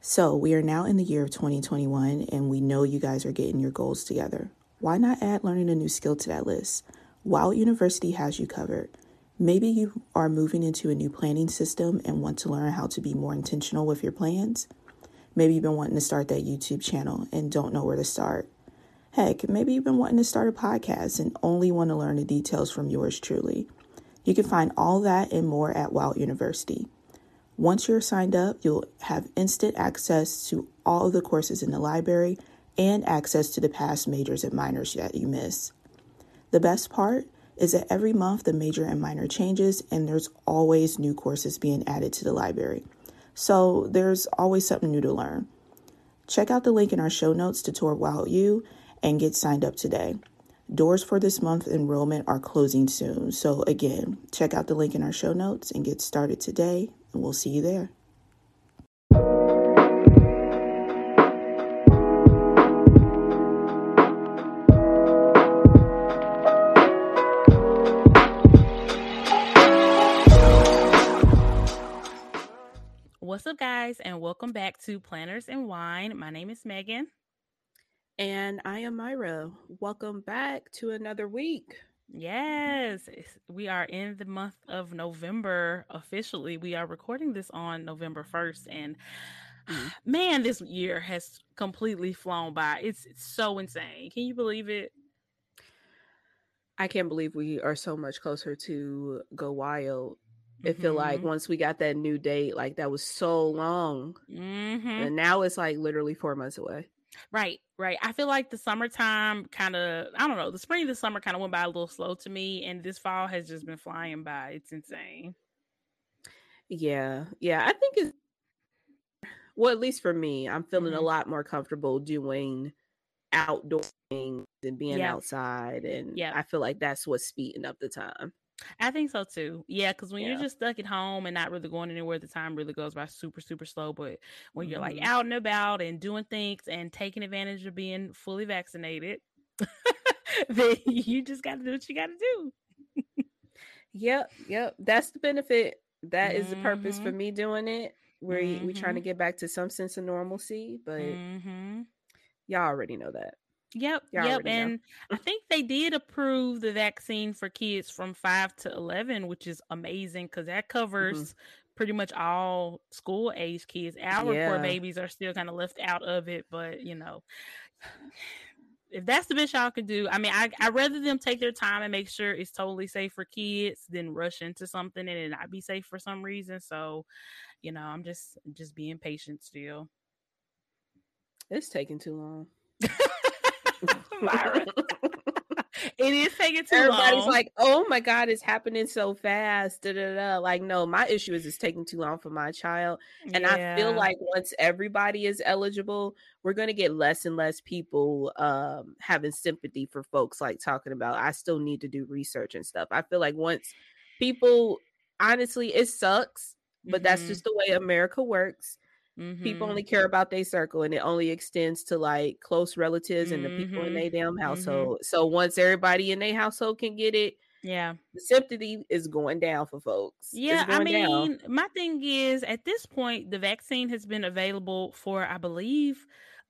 So, we are now in the year of 2021, and we know you guys are getting your goals together. Why not add learning a new skill to that list? Wild University has you covered. Maybe you are moving into a new planning system and want to learn how to be more intentional with your plans. Maybe you've been wanting to start that YouTube channel and don't know where to start. Heck, maybe you've been wanting to start a podcast and only want to learn the details from yours truly. You can find all that and more at Wild University. Once you're signed up, you'll have instant access to all of the courses in the library and access to the past majors and minors that you miss. The best part is that every month the major and minor changes, and there's always new courses being added to the library. So there's always something new to learn. Check out the link in our show notes to tour Wild and get signed up today. Doors for this month enrollment are closing soon. So again, check out the link in our show notes and get started today and we'll see you there. What's up, guys, and welcome back to Planners and Wine. My name is Megan. And I am Myra. Welcome back to another week. Yes, we are in the month of November officially. We are recording this on November 1st and mm. man, this year has completely flown by. It's, it's so insane. Can you believe it? I can't believe we are so much closer to go wild. It mm-hmm. feel like mm-hmm. once we got that new date, like that was so long, mm-hmm. and now it's like literally four months away. Right, right. I feel like the summertime kind of, I don't know, the spring, the summer kind of went by a little slow to me, and this fall has just been flying by. It's insane. Yeah, yeah. I think it's, well, at least for me, I'm feeling mm-hmm. a lot more comfortable doing outdoor things and being outside. And yeah. I feel like that's what's speeding up the time. I think so too. Yeah, because when yeah. you're just stuck at home and not really going anywhere, the time really goes by super, super slow. But when mm-hmm. you're like mm-hmm. out and about and doing things and taking advantage of being fully vaccinated, then you just got to do what you got to do. yep, yep. That's the benefit. That mm-hmm. is the purpose for mm-hmm. me doing it. Where mm-hmm. we trying to get back to some sense of normalcy, but mm-hmm. y'all already know that. Yep, Y'all yep, and I think they did approve the vaccine for kids from five to eleven, which is amazing because that mm-hmm. covers mm-hmm. pretty much all school age kids. Our yeah. poor babies are still kind of left out of it, but you know, if that's the best y'all can do, I mean, I I rather them take their time and make sure it's totally safe for kids than rush into something and it not be safe for some reason. So, you know, I'm just just being patient still. It's taking too long. Myra. it is taking too Everybody's long. like, oh my God, it's happening so fast. Da, da, da. Like, no, my issue is it's taking too long for my child. And yeah. I feel like once everybody is eligible, we're going to get less and less people um, having sympathy for folks like talking about, I still need to do research and stuff. I feel like once people, honestly, it sucks, but mm-hmm. that's just the way America works Mm-hmm. People only care about their circle and it only extends to like close relatives and the people in mm-hmm. their damn mm-hmm. household. So once everybody in their household can get it, yeah, the sympathy is going down for folks. Yeah, I mean, down. my thing is at this point, the vaccine has been available for, I believe,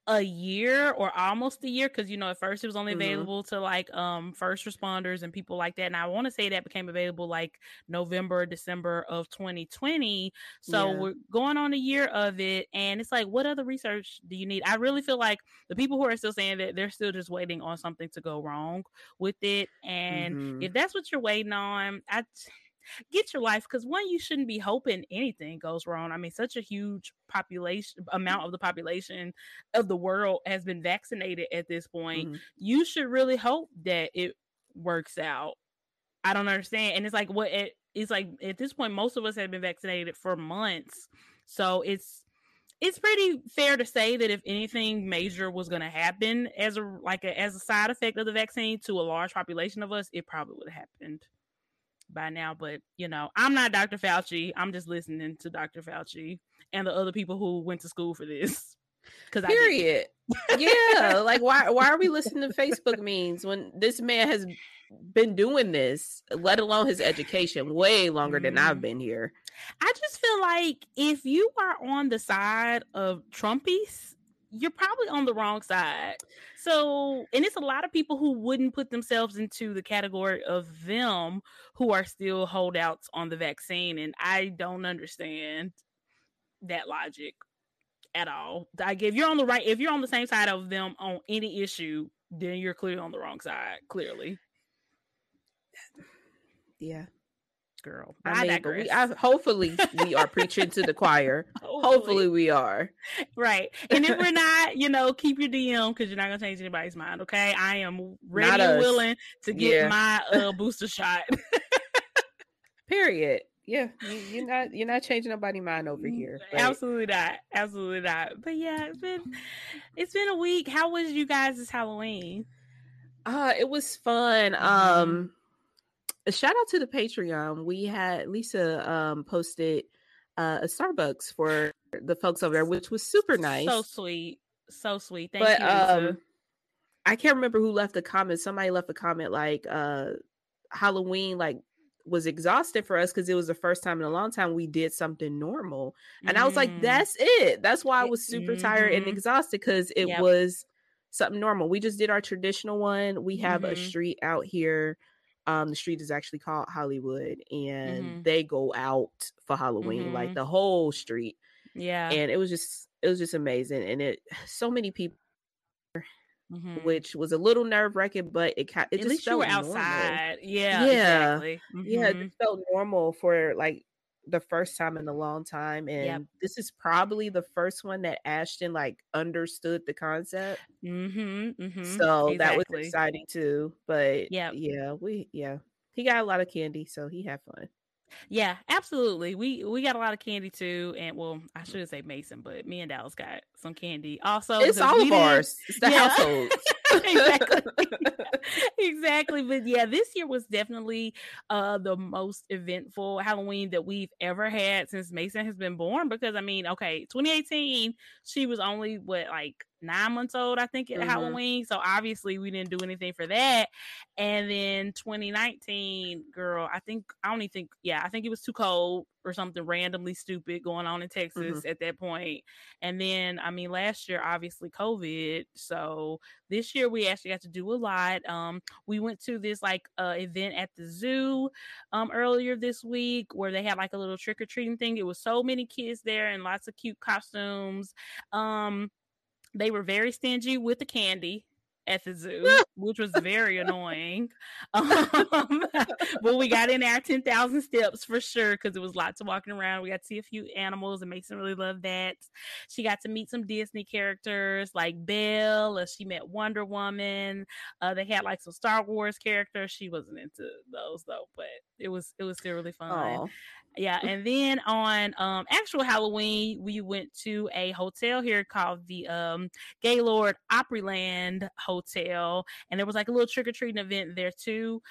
a year or almost a year because you know at first it was only mm-hmm. available to like um first responders and people like that and i want to say that became available like november december of 2020 so yeah. we're going on a year of it and it's like what other research do you need i really feel like the people who are still saying that they're still just waiting on something to go wrong with it and mm-hmm. if that's what you're waiting on i get your life because one, you shouldn't be hoping anything goes wrong. I mean, such a huge population amount of the population of the world has been vaccinated at this point. Mm-hmm. You should really hope that it works out. I don't understand. And it's like what it it's like at this point, most of us have been vaccinated for months. So it's it's pretty fair to say that if anything major was going to happen as a like a, as a side effect of the vaccine to a large population of us, it probably would have happened by now, but you know, I'm not Dr. Fauci. I'm just listening to Dr. Fauci and the other people who went to school for this. Because I period. yeah, like why why are we listening to Facebook memes when this man has been doing this, let alone his education, way longer than I've mm-hmm. been here. I just feel like if you are on the side of Trumpies, you're probably on the wrong side. So, and it's a lot of people who wouldn't put themselves into the category of them who are still holdouts on the vaccine. And I don't understand that logic at all. Like if you're on the right, if you're on the same side of them on any issue, then you're clearly on the wrong side, clearly. Yeah girl. I, I mean, we, I, hopefully we are preaching to the choir. Hopefully. hopefully. we are. Right. And if we're not, you know, keep your DM because you're not gonna change anybody's mind. Okay. I am ready and willing to get yeah. my uh, booster shot. Period. Yeah, you, are not you're not changing nobody's mind over mm, here. Absolutely not. Absolutely not. But yeah, it's been it's been a week. How was you guys this Halloween? Uh, it was fun. Mm-hmm. Um a shout out to the Patreon. We had Lisa um, posted uh, a Starbucks for the folks over there, which was super nice. So sweet. So sweet. Thank but, you. Um, I can't remember who left a comment. Somebody left a comment like uh, Halloween, like was exhausted for us because it was the first time in a long time we did something normal. And mm. I was like, mm. that's it. That's why I was super mm-hmm. tired and mm-hmm. exhausted because it yep. was something normal. We just did our traditional one. We have mm-hmm. a street out here um, the street is actually called Hollywood, and mm-hmm. they go out for Halloween, mm-hmm. like the whole street. Yeah, and it was just it was just amazing, and it so many people, mm-hmm. which was a little nerve wracking, but it it At just least felt you were outside. Yeah, yeah, exactly. yeah. It mm-hmm. felt normal for like the first time in a long time and yep. this is probably the first one that ashton like understood the concept mm-hmm, mm-hmm, so exactly. that was exciting too but yeah yeah we yeah he got a lot of candy so he had fun yeah, absolutely. We we got a lot of candy too, and well, I shouldn't say Mason, but me and Dallas got some candy also. It's all of ours. It's the yeah. household. exactly. exactly. But yeah, this year was definitely uh the most eventful Halloween that we've ever had since Mason has been born. Because I mean, okay, 2018, she was only what like nine months old, I think, at mm-hmm. Halloween. So obviously we didn't do anything for that. And then 2019, girl, I think I don't think, yeah, I think it was too cold or something randomly stupid going on in Texas mm-hmm. at that point. And then, I mean, last year, obviously COVID. So this year we actually got to do a lot. Um, we went to this like uh event at the zoo um earlier this week where they had like a little trick or treating thing. It was so many kids there and lots of cute costumes. Um they were very stingy with the candy at the zoo, which was very annoying. Um, but we got in our 10,000 steps for sure because it was lots of walking around. We got to see a few animals, and Mason really loved that. She got to meet some Disney characters like Belle. She met Wonder Woman. Uh, they had like some Star Wars characters. She wasn't into those though, but it was it was still really fun. Aww yeah and then on um actual halloween we went to a hotel here called the um gaylord opryland hotel and there was like a little trick-or-treating event there too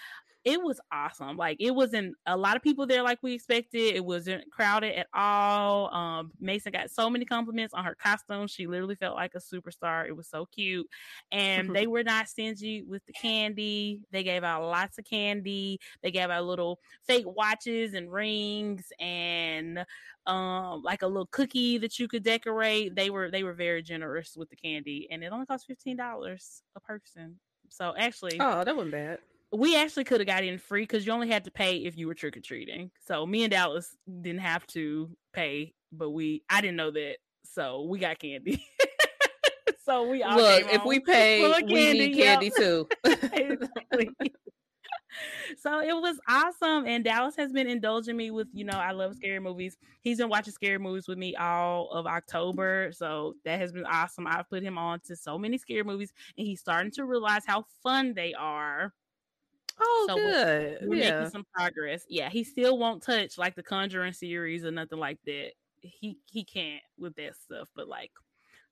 it was awesome. Like it wasn't a lot of people there like we expected. It wasn't crowded at all. Um, Mason got so many compliments on her costume. She literally felt like a superstar. It was so cute. And they were not stingy with the candy. They gave out lots of candy. They gave out little fake watches and rings and um like a little cookie that you could decorate. They were they were very generous with the candy and it only cost fifteen dollars a person. So actually Oh, that wasn't bad we actually could have got in free because you only had to pay if you were trick or treating. So me and Dallas didn't have to pay, but we I didn't know that, so we got candy. so we all look if we pay, we candy, need candy too. so it was awesome, and Dallas has been indulging me with you know I love scary movies. He's been watching scary movies with me all of October, so that has been awesome. I've put him on to so many scary movies, and he's starting to realize how fun they are Oh, so good. We're, we're yeah. making some progress. Yeah, he still won't touch like the Conjuring series or nothing like that. He he can't with that stuff, but like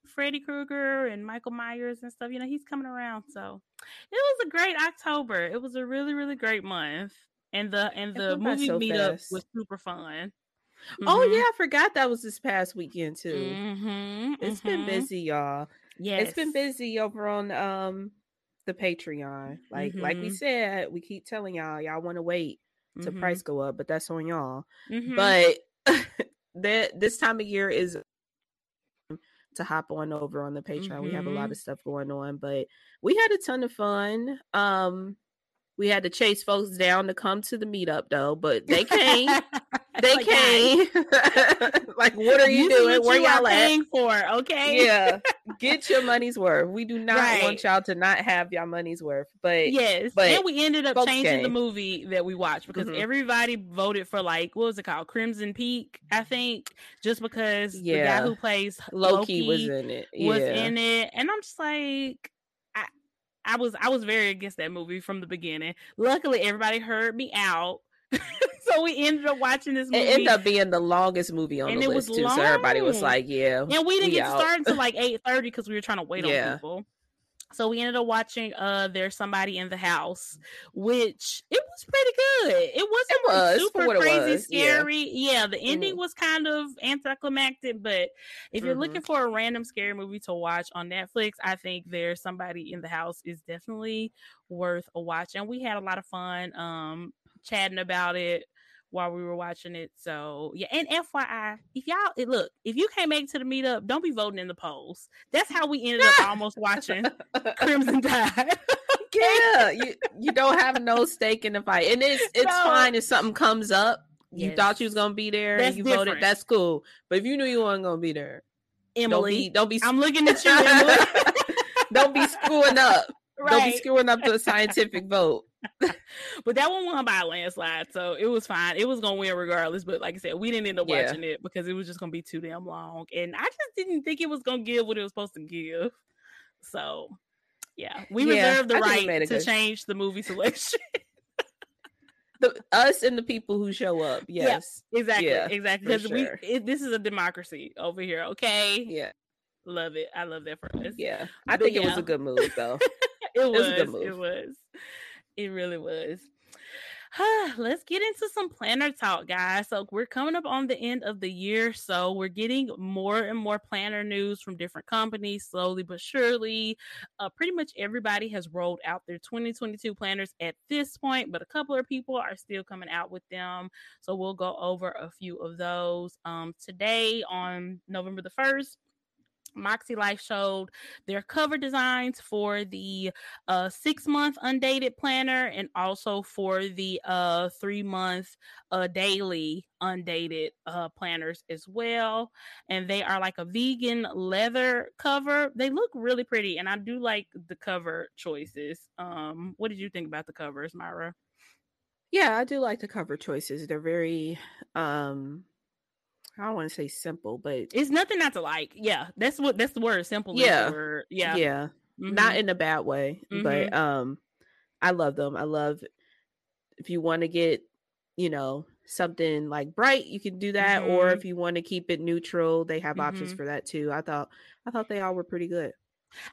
Freddy Krueger and Michael Myers and stuff, you know, he's coming around. So it was a great October. It was a really really great month, and the and the movie so meetup fast. was super fun. Mm-hmm. Oh yeah, I forgot that was this past weekend too. Mm-hmm, it's mm-hmm. been busy, y'all. Yeah, it's been busy over on um the Patreon. Like like we mm-hmm. said, we keep telling y'all y'all want to wait to price mm-hmm. go up, but that's on y'all. Mm-hmm. But that this time of year is to hop on over on the Patreon. We have a lot of stuff going on, but we had a ton of fun. Um we had to chase folks down to come to the meetup though, but they came. they like, came. like, what are you doing? Where you y'all paying at? for? Okay. yeah. Get your money's worth. We do not right. want y'all to not have your money's worth. But yes. But and we ended up changing came. the movie that we watched because mm-hmm. everybody voted for like what was it called? Crimson Peak, I think. Just because yeah. the guy who plays Loki, Loki was in it. Yeah. Was in it. And I'm just like I was I was very against that movie from the beginning. Luckily, everybody heard me out. so we ended up watching this movie. It ended up being the longest movie on and the list too. Long. So everybody was like, "Yeah." And we didn't we get out. started until like eight thirty because we were trying to wait yeah. on people. So we ended up watching uh There's Somebody in the House, which it was pretty good. It wasn't it was, super crazy scary. Yeah. yeah. the ending mm was kind of anticlimactic, but if you're mm-hmm. looking for a random scary movie to watch on Netflix, I think There's Somebody in the House is definitely worth a watch. And we had a lot of fun um chatting about it while we were watching it. So yeah, and FYI, if y'all look, if you can't make it to the meetup, don't be voting in the polls. That's how we ended up almost watching Crimson Tide. yeah, you you don't have no stake in the fight, and it's it's no. fine if something comes up. You yes. thought you was gonna be there that's and you different. voted. That's cool. But if you knew you weren't gonna be there, Emily, don't be. Don't be I'm looking at you, Emily. don't be screwing up. Right. Don't be screwing up the scientific vote. but that one won by a landslide, so it was fine. It was gonna win regardless. But like I said, we didn't end up yeah. watching it because it was just gonna be too damn long, and I just didn't think it was gonna give what it was supposed to give. So, yeah, we yeah, reserve the right to good. change the movie selection. the us and the people who show up. Yes, yeah, exactly, exactly. Because sure. we it, this is a democracy over here. Okay. Yeah. Love it. I love that for us. Yeah. I but think it was a good move though. it, was, it was It was. It really was. Let's get into some planner talk, guys. So, we're coming up on the end of the year. So, we're getting more and more planner news from different companies slowly but surely. Uh, pretty much everybody has rolled out their 2022 planners at this point, but a couple of people are still coming out with them. So, we'll go over a few of those. Um, today, on November the 1st, Moxie Life showed their cover designs for the uh, six month undated planner and also for the uh, three month uh, daily undated uh, planners as well. And they are like a vegan leather cover. They look really pretty, and I do like the cover choices. Um, what did you think about the covers, Myra? Yeah, I do like the cover choices. They're very um I don't want to say simple, but it's nothing not to like. Yeah, that's what that's the word. Simple. Yeah, word. yeah, yeah. Mm-hmm. Not in a bad way, mm-hmm. but um, I love them. I love if you want to get, you know, something like bright, you can do that, mm-hmm. or if you want to keep it neutral, they have options mm-hmm. for that too. I thought I thought they all were pretty good.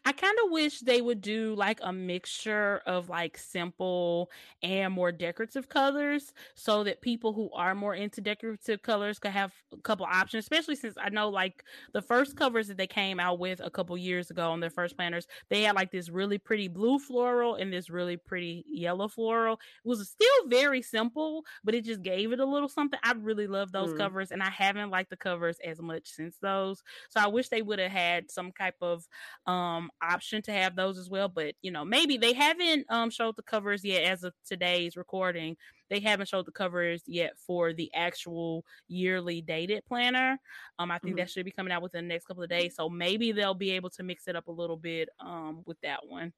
I kind of wish they would do like a mixture of like simple and more decorative colors so that people who are more into decorative colors could have a couple options, especially since I know like the first covers that they came out with a couple years ago on their first planners, they had like this really pretty blue floral and this really pretty yellow floral. It was still very simple, but it just gave it a little something. I really love those mm. covers and I haven't liked the covers as much since those. So I wish they would have had some type of um um option to have those as well. But you know, maybe they haven't um showed the covers yet as of today's recording. They haven't showed the covers yet for the actual yearly dated planner. Um, I think mm-hmm. that should be coming out within the next couple of days. So maybe they'll be able to mix it up a little bit um with that one,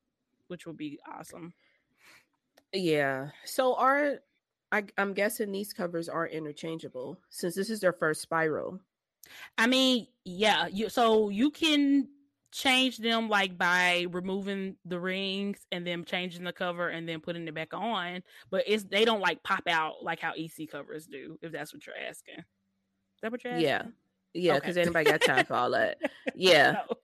which will be awesome. Yeah. So are I, I'm guessing these covers are interchangeable since this is their first spiral. I mean, yeah, you so you can change them like by removing the rings and then changing the cover and then putting it back on but it's they don't like pop out like how ec covers do if that's what you're asking is that what you're asking yeah yeah because okay. anybody got time for all that yeah no.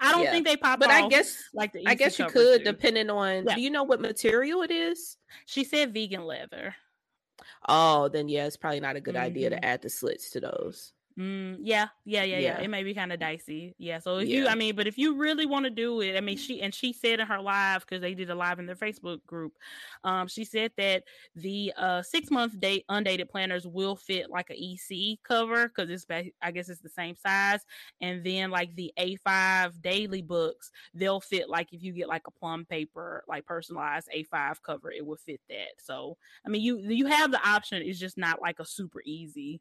I don't yeah. think they pop, but I guess like the EC I guess you could, do. depending on. Yeah. Do you know what material it is? She said vegan leather. oh, then yeah, it's probably not a good mm-hmm. idea to mm-hmm. add the slits to those. Mm, yeah, yeah, yeah, yeah, yeah. It may be kind of dicey. Yeah. So if yeah. you, I mean, but if you really want to do it, I mean, she and she said in her live because they did a live in their Facebook group. Um, she said that the uh six month date undated planners will fit like a EC cover because it's I guess it's the same size, and then like the A5 daily books, they'll fit like if you get like a plum paper like personalized A5 cover, it will fit that. So I mean, you you have the option. It's just not like a super easy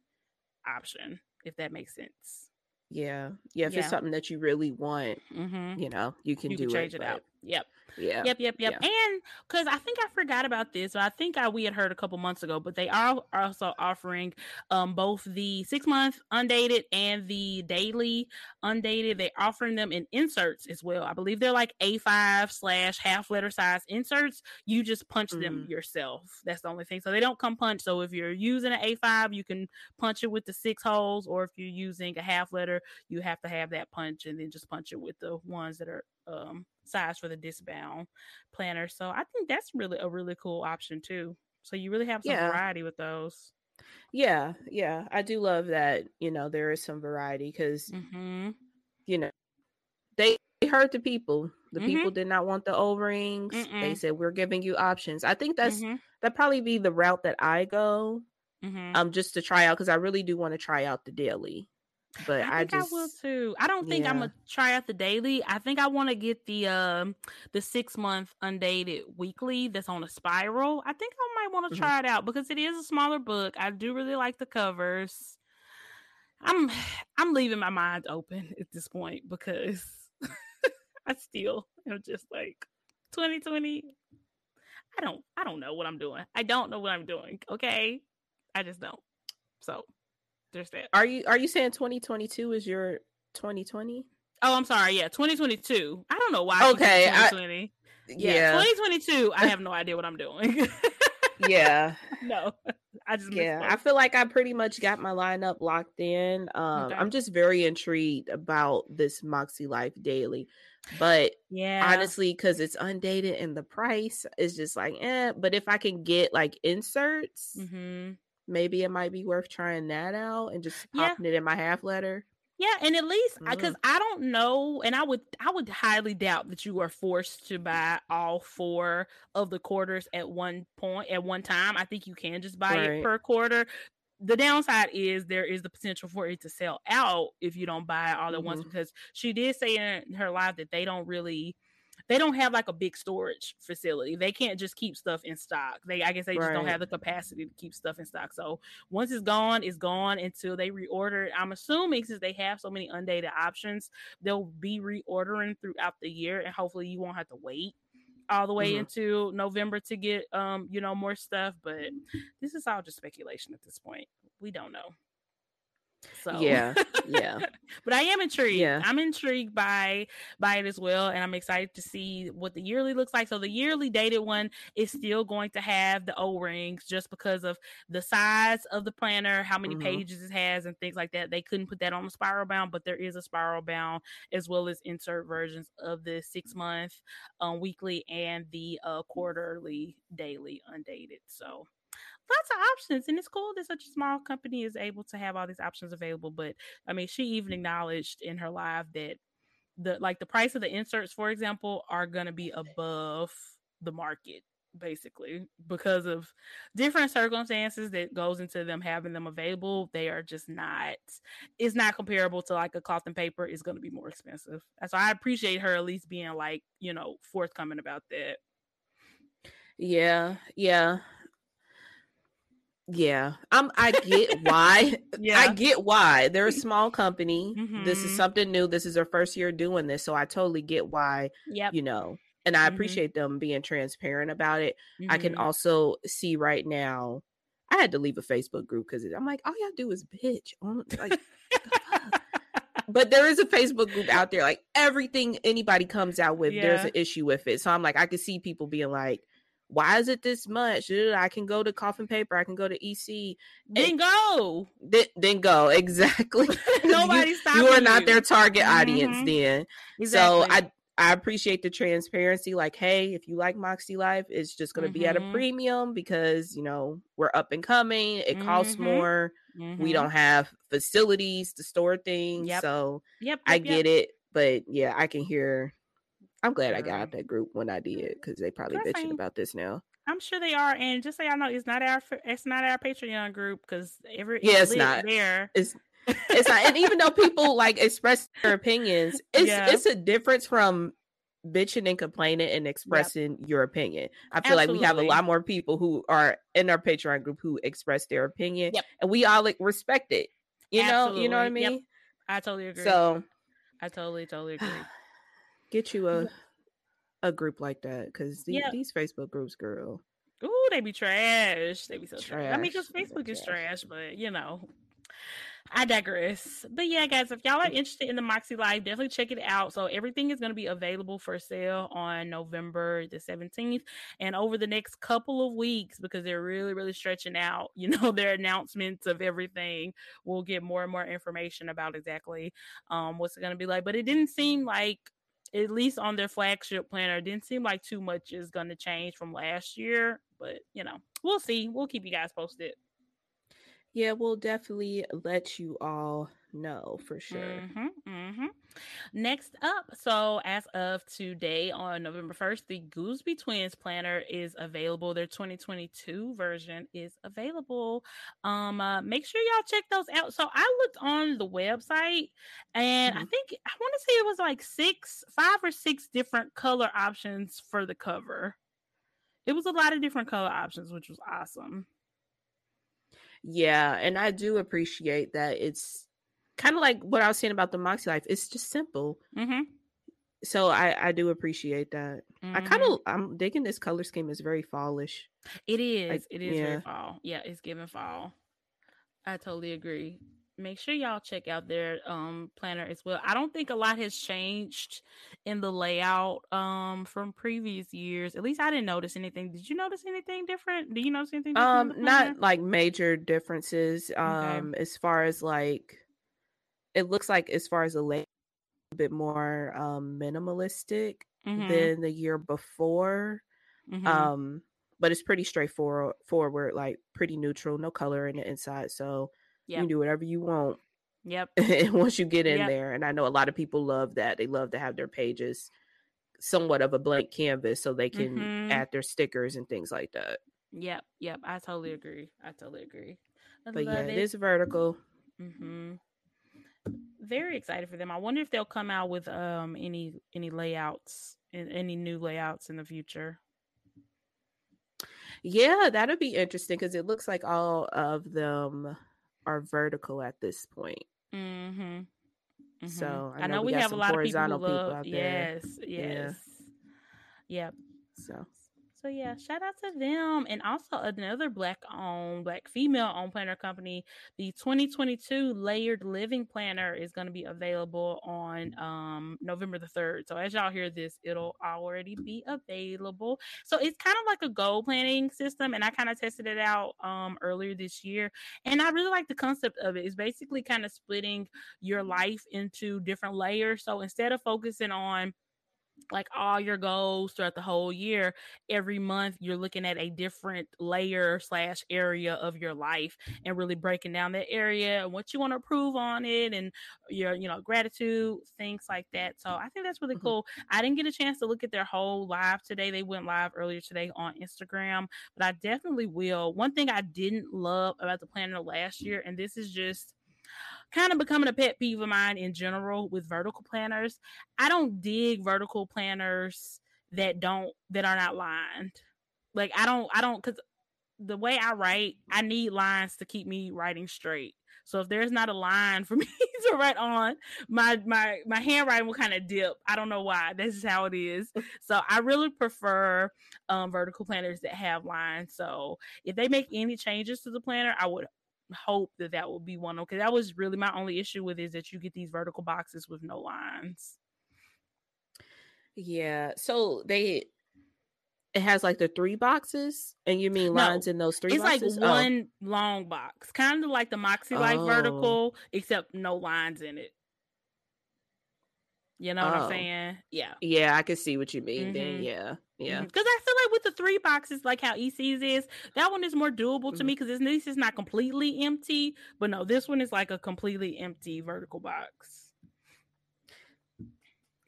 option if that makes sense. Yeah. Yeah. If yeah. it's something that you really want, mm-hmm. you know, you can you do can change it, it out. Yep. Yeah. Yep. Yep. Yep. Yeah. And because I think I forgot about this, but I think I, we had heard a couple months ago, but they are also offering um, both the six month undated and the daily undated. They're offering them in inserts as well. I believe they're like A5 slash half letter size inserts. You just punch mm. them yourself. That's the only thing. So they don't come punch. So if you're using an A5, you can punch it with the six holes, or if you're using a half letter, you have to have that punch and then just punch it with the ones that are um size for the discbound planner. So I think that's really a really cool option too. So you really have some yeah. variety with those. Yeah, yeah. I do love that, you know, there is some variety because mm-hmm. you know, they hurt the people. The mm-hmm. people did not want the O-rings. Mm-mm. They said we're giving you options. I think that's mm-hmm. that probably be the route that I go. Mm-hmm. Um, just to try out because I really do want to try out the daily. But I, I just I will too. I don't think yeah. I'm gonna try out the daily. I think I want to get the um the six month undated weekly that's on a spiral. I think I might want to mm-hmm. try it out because it is a smaller book. I do really like the covers. I'm I'm leaving my mind open at this point because I still am just like 2020. I don't I don't know what I'm doing. I don't know what I'm doing. Okay. I just don't. So there's that. Are you are you saying 2022 is your 2020? Oh, I'm sorry. Yeah, 2022. I don't know why. Okay, 2020. I, yeah, yeah, 2022. I have no idea what I'm doing. yeah. No. I just yeah. I feel like I pretty much got my lineup locked in. Um, okay. I'm just very intrigued about this Moxie Life Daily, but yeah, honestly, because it's undated and the price is just like eh. But if I can get like inserts, mm-hmm maybe it might be worth trying that out and just popping yeah. it in my half letter. Yeah, and at least because mm-hmm. I don't know, and I would I would highly doubt that you are forced to buy all four of the quarters at one point at one time. I think you can just buy right. it per quarter. The downside is there is the potential for it to sell out if you don't buy it all at mm-hmm. once because she did say in her live that they don't really they don't have like a big storage facility. They can't just keep stuff in stock. They I guess they just right. don't have the capacity to keep stuff in stock. So once it's gone, it's gone until they reorder. I'm assuming since they have so many undated options, they'll be reordering throughout the year and hopefully you won't have to wait all the way mm-hmm. into November to get um, you know, more stuff. But this is all just speculation at this point. We don't know. So yeah, yeah. but I am intrigued. Yeah. I'm intrigued by by it as well, and I'm excited to see what the yearly looks like. So the yearly dated one is still going to have the O rings just because of the size of the planner, how many mm-hmm. pages it has, and things like that. They couldn't put that on the spiral bound, but there is a spiral bound as well as insert versions of the six month, um, weekly, and the uh, quarterly, daily undated. So lots of options and it's cool that such a small company is able to have all these options available but i mean she even mm-hmm. acknowledged in her live that the like the price of the inserts for example are going to be above the market basically because of different circumstances that goes into them having them available they are just not it's not comparable to like a cloth and paper is going to be more expensive. So i appreciate her at least being like you know forthcoming about that. Yeah yeah yeah, I'm. I get why. yeah, I get why they're a small company. Mm-hmm. This is mm-hmm. something new. This is their first year doing this, so I totally get why. Yeah, you know, and I mm-hmm. appreciate them being transparent about it. Mm-hmm. I can mm-hmm. also see right now. I had to leave a Facebook group because I'm like, all y'all do is bitch. Like, but there is a Facebook group out there. Like everything anybody comes out with, yeah. there's an issue with it. So I'm like, I can see people being like why is it this much? I can go to cloth and paper. I can go to EC. Then go. Then, then go. Exactly. Nobody you, you are not their target audience mm-hmm. then. Exactly. So I I appreciate the transparency. Like, hey, if you like Moxie Life, it's just going to mm-hmm. be at a mm-hmm. premium because, you know, we're up and coming. It mm-hmm. costs more. Mm-hmm. We don't have facilities to store things. Yep. So yep, yep I get yep. it. But yeah, I can hear. I'm glad I got out that group when I did because they probably That's bitching about this now. I'm sure they are, and just so y'all know, it's not our it's not our Patreon group because every yeah, it's not there. It's it's not, and even though people like express their opinions, it's yeah. it's a difference from bitching and complaining and expressing yep. your opinion. I feel Absolutely. like we have a lot more people who are in our Patreon group who express their opinion, yep. and we all like respect it. You Absolutely. know, you know what I mean. Yep. I totally agree. So, I totally totally agree. Get you a a group like that because these, these Facebook groups, girl. Ooh, they be trash. They be so trash. trash. I mean, because Facebook is trash, but you know, I digress. But yeah, guys, if y'all are interested in the Moxie Life, definitely check it out. So everything is going to be available for sale on November the 17th and over the next couple of weeks because they're really, really stretching out, you know, their announcements of everything. We'll get more and more information about exactly um, what's it going to be like. But it didn't seem like at least on their flagship planner, didn't seem like too much is going to change from last year. But you know, we'll see. We'll keep you guys posted. Yeah, we'll definitely let you all know for sure. Mm-hmm, mm-hmm. Next up, so as of today on November 1st, the Gooseby Twins planner is available. Their 2022 version is available. Um, uh, make sure y'all check those out. So I looked on the website and mm-hmm. I think I want to say it was like six, five or six different color options for the cover. It was a lot of different color options, which was awesome. Yeah, and I do appreciate that it's kind of like what I was saying about the Moxie Life. It's just simple. Mm-hmm. So I I do appreciate that. Mm-hmm. I kind of I'm digging this color scheme. It's very fallish. It is. Like, it is yeah. very fall. Yeah, it's giving fall. I totally agree make sure y'all check out their um planner as well. I don't think a lot has changed in the layout um from previous years. At least I didn't notice anything. Did you notice anything different? Do you notice anything Um not like major differences um okay. as far as like it looks like as far as the layout a bit more um minimalistic mm-hmm. than the year before. Mm-hmm. Um but it's pretty straightforward forward like pretty neutral, no color in the inside. So Yep. You can do whatever you want. Yep. and once you get in yep. there, and I know a lot of people love that. They love to have their pages somewhat of a blank canvas so they can mm-hmm. add their stickers and things like that. Yep, yep. I totally agree. I totally agree. I but yeah, it. it is vertical. Mm-hmm. Very excited for them. I wonder if they'll come out with um any any layouts and any new layouts in the future. Yeah, that'll be interesting because it looks like all of them are vertical at this point. Mm-hmm. Mm-hmm. So I know, I know we, we have a lot of people, who love, yes, yes, yeah. yep. So so yeah, shout out to them. And also another black owned, black female owned planner company. The 2022 layered living planner is going to be available on um, November the 3rd. So as y'all hear this, it'll already be available. So it's kind of like a goal planning system. And I kind of tested it out um, earlier this year. And I really like the concept of it. It's basically kind of splitting your life into different layers. So instead of focusing on like all your goals throughout the whole year every month you're looking at a different layer slash area of your life and really breaking down that area and what you want to improve on it and your you know gratitude things like that. So i think that's really mm-hmm. cool. I didn't get a chance to look at their whole live today. They went live earlier today on instagram but i definitely will. One thing i didn't love about the planner last year and this is just kind of becoming a pet peeve of mine in general with vertical planners. I don't dig vertical planners that don't that are not lined. Like I don't I don't cuz the way I write, I need lines to keep me writing straight. So if there's not a line for me to write on, my my my handwriting will kind of dip. I don't know why. This is how it is. So I really prefer um, vertical planners that have lines. So if they make any changes to the planner, I would hope that that will be one okay that was really my only issue with is that you get these vertical boxes with no lines. Yeah, so they it has like the three boxes, and you mean lines no, in those three? It's boxes? like one oh. long box, kind of like the Moxie Life oh. vertical, except no lines in it. You know oh. what I'm oh. saying? Yeah. Yeah, I can see what you mean. Mm-hmm. Then yeah, yeah. Because mm-hmm. I feel like with the three boxes, like how EC's is, that one is more doable mm-hmm. to me because this is not completely empty. But no, this one is like a completely empty vertical box.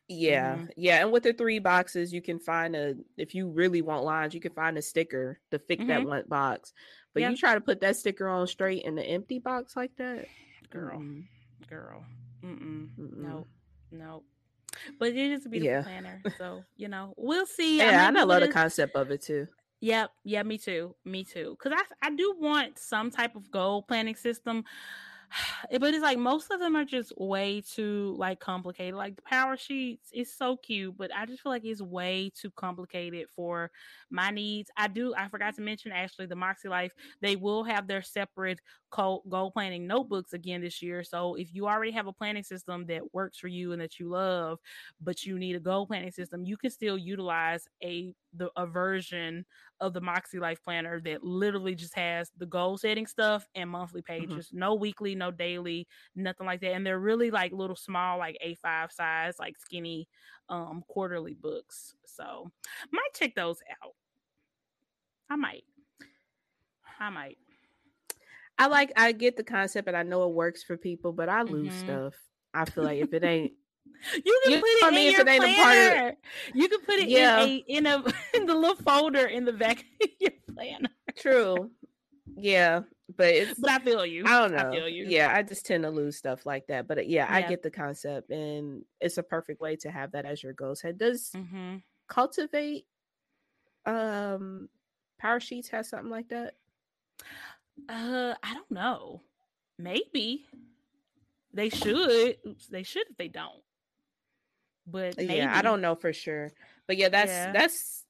Yeah, mm-hmm. yeah, and with the three boxes, you can find a if you really want lines, you can find a sticker to fit that mm-hmm. one box. But you try to put that sticker on straight in the empty box like that, girl, girl, Mm-mm. no, no. But it is a beautiful yeah. planner, so you know we'll see. Yeah, I, mean, I love the concept of it too. Yep, yeah, me too, me too. Because I I do want some type of goal planning system but it's like most of them are just way too like complicated. Like the power sheets is so cute, but I just feel like it's way too complicated for my needs. I do. I forgot to mention actually the Moxie Life. They will have their separate goal planning notebooks again this year. So if you already have a planning system that works for you and that you love, but you need a goal planning system, you can still utilize a the a version of the Moxie Life Planner that literally just has the goal setting stuff and monthly mm-hmm. pages. Mm-hmm. No weekly, no daily, nothing like that. And they're really like little small, like A5 size, like skinny um quarterly books. So might check those out. I might. I might. I like I get the concept and I know it works for people, but I lose mm-hmm. stuff. I feel like if it ain't you can you put it in your planner. Of, you can put it yeah. in a in a in the little folder in the back of your planner. True. Yeah, but it's but I feel you. I don't know. I feel you. Yeah, I just tend to lose stuff like that. But yeah, yeah. I get the concept, and it's a perfect way to have that as your goal set. Does mm-hmm. cultivate um power sheets have something like that? Uh, I don't know. Maybe they should. Oops, they should if they don't. But maybe. yeah, I don't know for sure. But yeah, that's yeah. that's.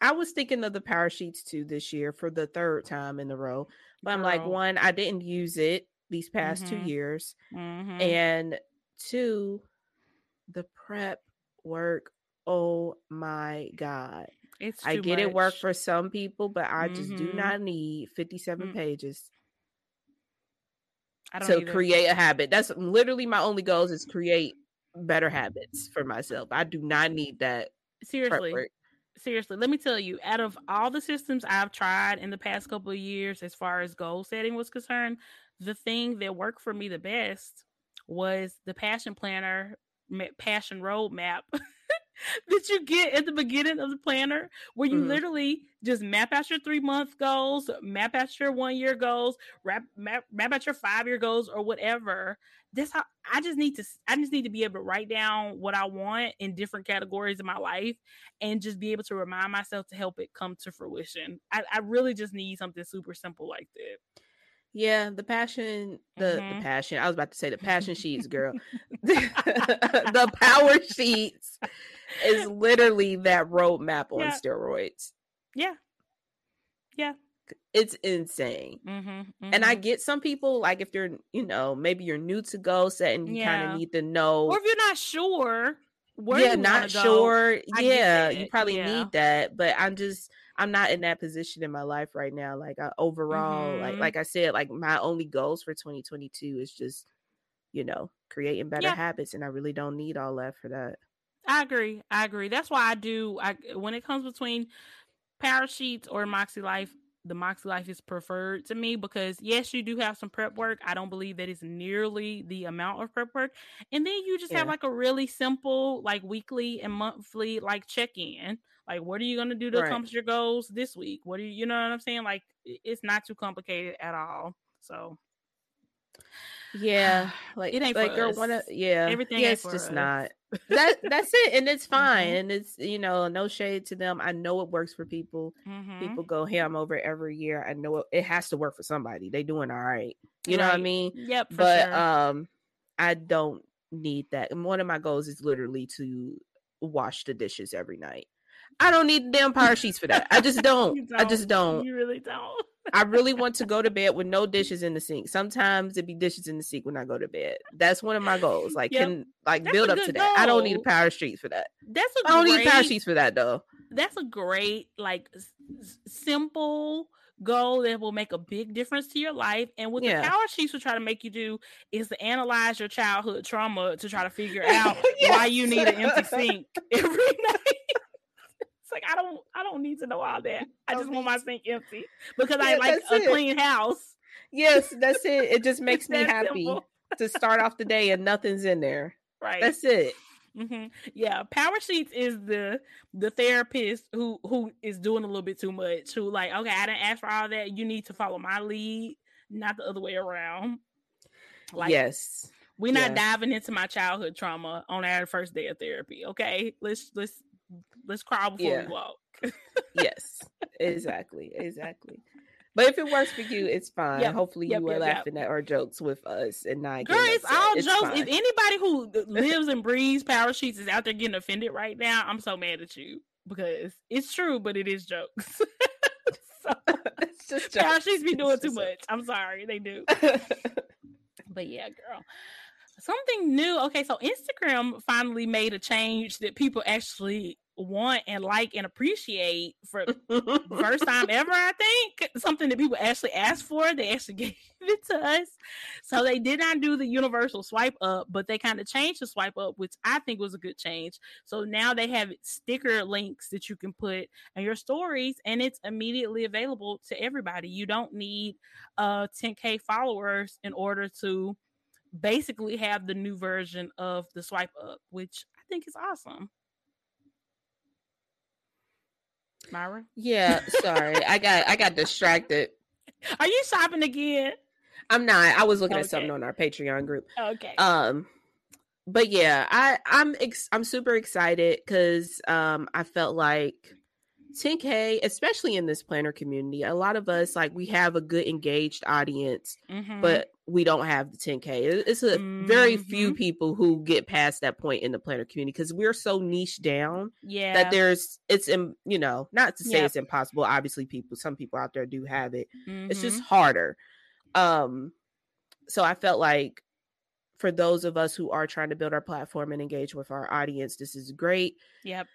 I was thinking of the power sheets too this year for the third time in a row. But Girl. I'm like, one, I didn't use it these past mm-hmm. two years, mm-hmm. and two, the prep work. Oh my god! It's I get much. it work for some people, but I just mm-hmm. do not need 57 mm-hmm. pages to either. create a habit. That's literally my only goals is create better habits for myself. I do not need that. Seriously. Seriously, let me tell you, out of all the systems I've tried in the past couple of years, as far as goal setting was concerned, the thing that worked for me the best was the passion planner, passion roadmap that you get at the beginning of the planner where you mm-hmm. literally just map out your three month goals, map out your one year goals, map, map, map out your five year goals or whatever. That's how I just need to I just need to be able to write down what I want in different categories of my life and just be able to remind myself to help it come to fruition. I, I really just need something super simple like that. Yeah, the passion, the, mm-hmm. the passion. I was about to say the passion sheets, girl. the power sheets is literally that roadmap on yeah. steroids. Yeah. Yeah. It's insane. Mm-hmm, mm-hmm. And I mm-hmm. get some people, like if you're, you know, maybe you're new to goal setting, you yeah. kind of need to know. Or if you're not sure, yeah, not sure. yeah, you probably yeah. need that. But I'm just, I'm not in that position in my life right now. Like I, overall, mm-hmm. like like I said, like my only goals for 2022 is just, you know, creating better yeah. habits, and I really don't need all that for that. I agree. I agree. That's why I do. I when it comes between Power Sheets or Moxie Life, the Moxie Life is preferred to me because yes, you do have some prep work. I don't believe that is nearly the amount of prep work, and then you just yeah. have like a really simple, like weekly and monthly, like check in. Like, what are you gonna do to right. accomplish your goals this week? What are you, you know what I'm saying? Like, it's not too complicated at all. So, yeah, like it ain't like girl, wanna, yeah, everything. Yeah, it's just us. not. that that's it, and it's fine, mm-hmm. and it's you know no shade to them. I know it works for people. Mm-hmm. People go ham over every year. I know it, it, has to work for somebody. They doing all right. You right. know what I mean? Yep. but sure. um, I don't need that. And one of my goals is literally to wash the dishes every night. I don't need the damn power sheets for that. I just don't. don't. I just don't. You really don't. I really want to go to bed with no dishes in the sink. Sometimes it be dishes in the sink when I go to bed. That's one of my goals. Like yep. can like That's build up to that. Goal. I don't need a power sheets for that. That's a I don't great, need power sheets for that though. That's a great like s- simple goal that will make a big difference to your life. And what yeah. the power sheets will try to make you do is to analyze your childhood trauma to try to figure out yes. why you need an empty sink every night. Like I don't I don't need to know all that. I just want my sink empty because yeah, I like a it. clean house. Yes, that's it. It just makes me happy simple. to start off the day and nothing's in there. Right. That's it. Mm-hmm. Yeah, Power Sheets is the the therapist who who is doing a little bit too much. Who like, okay, I didn't ask for all that. You need to follow my lead, not the other way around. Like, yes, we're not yes. diving into my childhood trauma on our first day of therapy. Okay, let's let's let's crawl before yeah. we walk. yes, exactly, exactly. But if it works for you, it's fine. Yep. Hopefully, yep, you yep, are laughing at our jokes with us and not. Girl, it's all it's jokes. Fine. If anybody who lives and breathes power sheets is out there getting offended right now, I'm so mad at you because it's true, but it is jokes. so, it's just jokes. power sheets be doing too much. I'm sorry, they do. but yeah, girl. Something new. Okay, so Instagram finally made a change that people actually want and like and appreciate for first time ever i think something that people actually asked for they actually gave it to us. So they did not do the universal swipe up but they kind of changed the swipe up which i think was a good change. So now they have sticker links that you can put in your stories and it's immediately available to everybody. You don't need uh 10k followers in order to basically have the new version of the swipe up which i think is awesome Myra? Yeah, sorry. I got I got distracted. Are you shopping again? I'm not. I was looking okay. at something on our Patreon group. Okay. Um but yeah, I I'm ex- I'm super excited cuz um I felt like 10K, especially in this planner community, a lot of us like we have a good engaged audience, mm-hmm. but we don't have the 10K. It's a mm-hmm. very few mm-hmm. people who get past that point in the planner community because we're so niche down. Yeah. That there's it's in you know, not to say yep. it's impossible. Obviously, people, some people out there do have it. Mm-hmm. It's just mm-hmm. harder. Um, so I felt like for those of us who are trying to build our platform and engage with our audience, this is great. Yep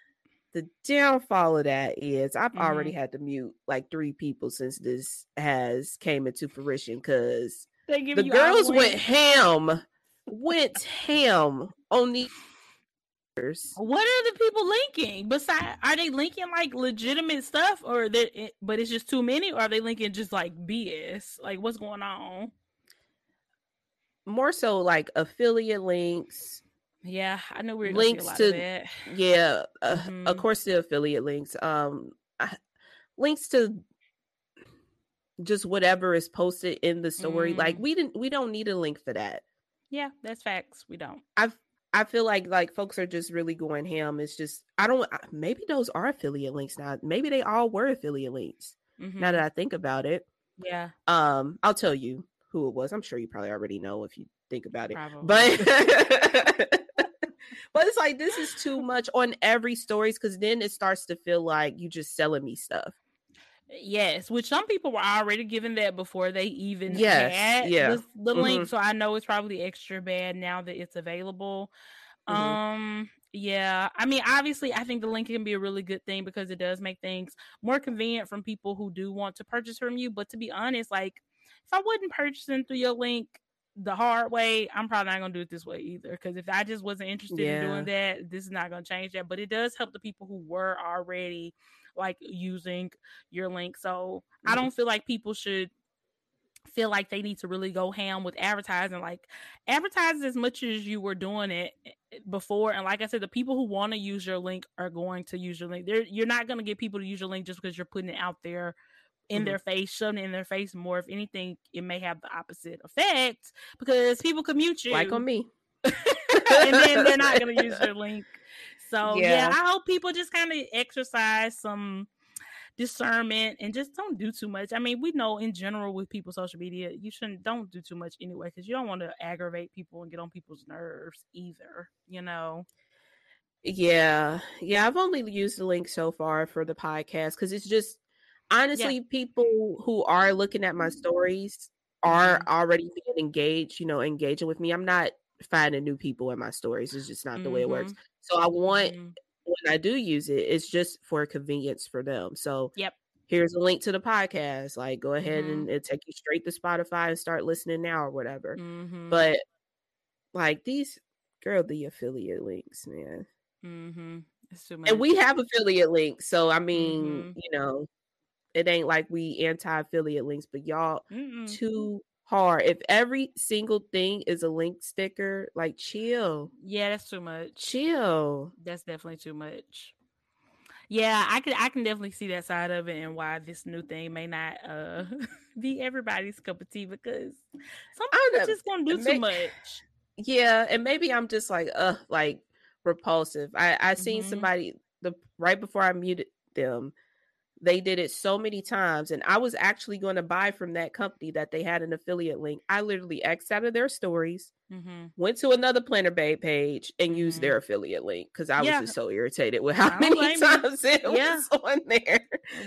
the downfall of that is I've mm-hmm. already had to mute like three people since this has came into fruition because the girls went ham, went ham on the. What are the people linking? Besides, are they linking like legitimate stuff, or that? But it's just too many, or are they linking just like BS? Like what's going on? More so like affiliate links, yeah, I know we are links to yeah, uh, mm-hmm. of course the affiliate links. Um, links to just whatever is posted in the story. Mm. Like we didn't, we don't need a link for that. Yeah, that's facts. We don't. I I feel like like folks are just really going ham. It's just I don't. Maybe those are affiliate links now. Maybe they all were affiliate links. Mm-hmm. Now that I think about it. Yeah. Um, I'll tell you who it was. I'm sure you probably already know if you think about it. Probably. But but it's like this is too much on every stories because then it starts to feel like you just selling me stuff. Yes, which some people were already given that before they even yes, had yeah. the, the mm-hmm. link. So I know it's probably extra bad now that it's available. Mm-hmm. Um, yeah, I mean, obviously, I think the link can be a really good thing because it does make things more convenient from people who do want to purchase from you. But to be honest, like if I wasn't purchasing through your link, the hard way, I'm probably not gonna do it this way either. Because if I just wasn't interested yeah. in doing that, this is not gonna change that. But it does help the people who were already like using your link. So mm-hmm. I don't feel like people should feel like they need to really go ham with advertising. Like advertise as much as you were doing it eh, eh, before. And like I said, the people who want to use your link are going to use your link. They're, you're not going to get people to use your link just because you're putting it out there in mm-hmm. their face, shoving it in their face more. If anything, it may have the opposite effect because people commute you. Like on me. and then they're not going to use your link. So yeah. yeah, I hope people just kind of exercise some discernment and just don't do too much. I mean, we know in general with people social media, you shouldn't don't do too much anyway because you don't want to aggravate people and get on people's nerves either. You know. Yeah, yeah. I've only used the link so far for the podcast because it's just honestly, yeah. people who are looking at my stories are mm-hmm. already being engaged, you know, engaging with me. I'm not finding new people in my stories. It's just not mm-hmm. the way it works. So I want mm-hmm. when I do use it, it's just for convenience for them. So yep. here's a link to the podcast. Like, go ahead mm-hmm. and it take you straight to Spotify and start listening now or whatever. Mm-hmm. But like these, girl, the affiliate links, man. Mm-hmm. And we have affiliate links, so I mean, mm-hmm. you know, it ain't like we anti affiliate links, but y'all Mm-mm. too hard. If every single thing is a link sticker, like chill. Yeah, that's too much. Chill. That's definitely too much. Yeah, I can I can definitely see that side of it and why this new thing may not uh be everybody's cup of tea because some people just gonna do may- too much. Yeah, and maybe I'm just like uh like repulsive. I I seen mm-hmm. somebody the right before I muted them they did it so many times, and I was actually going to buy from that company that they had an affiliate link. I literally X out of their stories, mm-hmm. went to another Planner Babe page, and used mm-hmm. their affiliate link because I yeah. was just so irritated with how many times it yeah. was on there.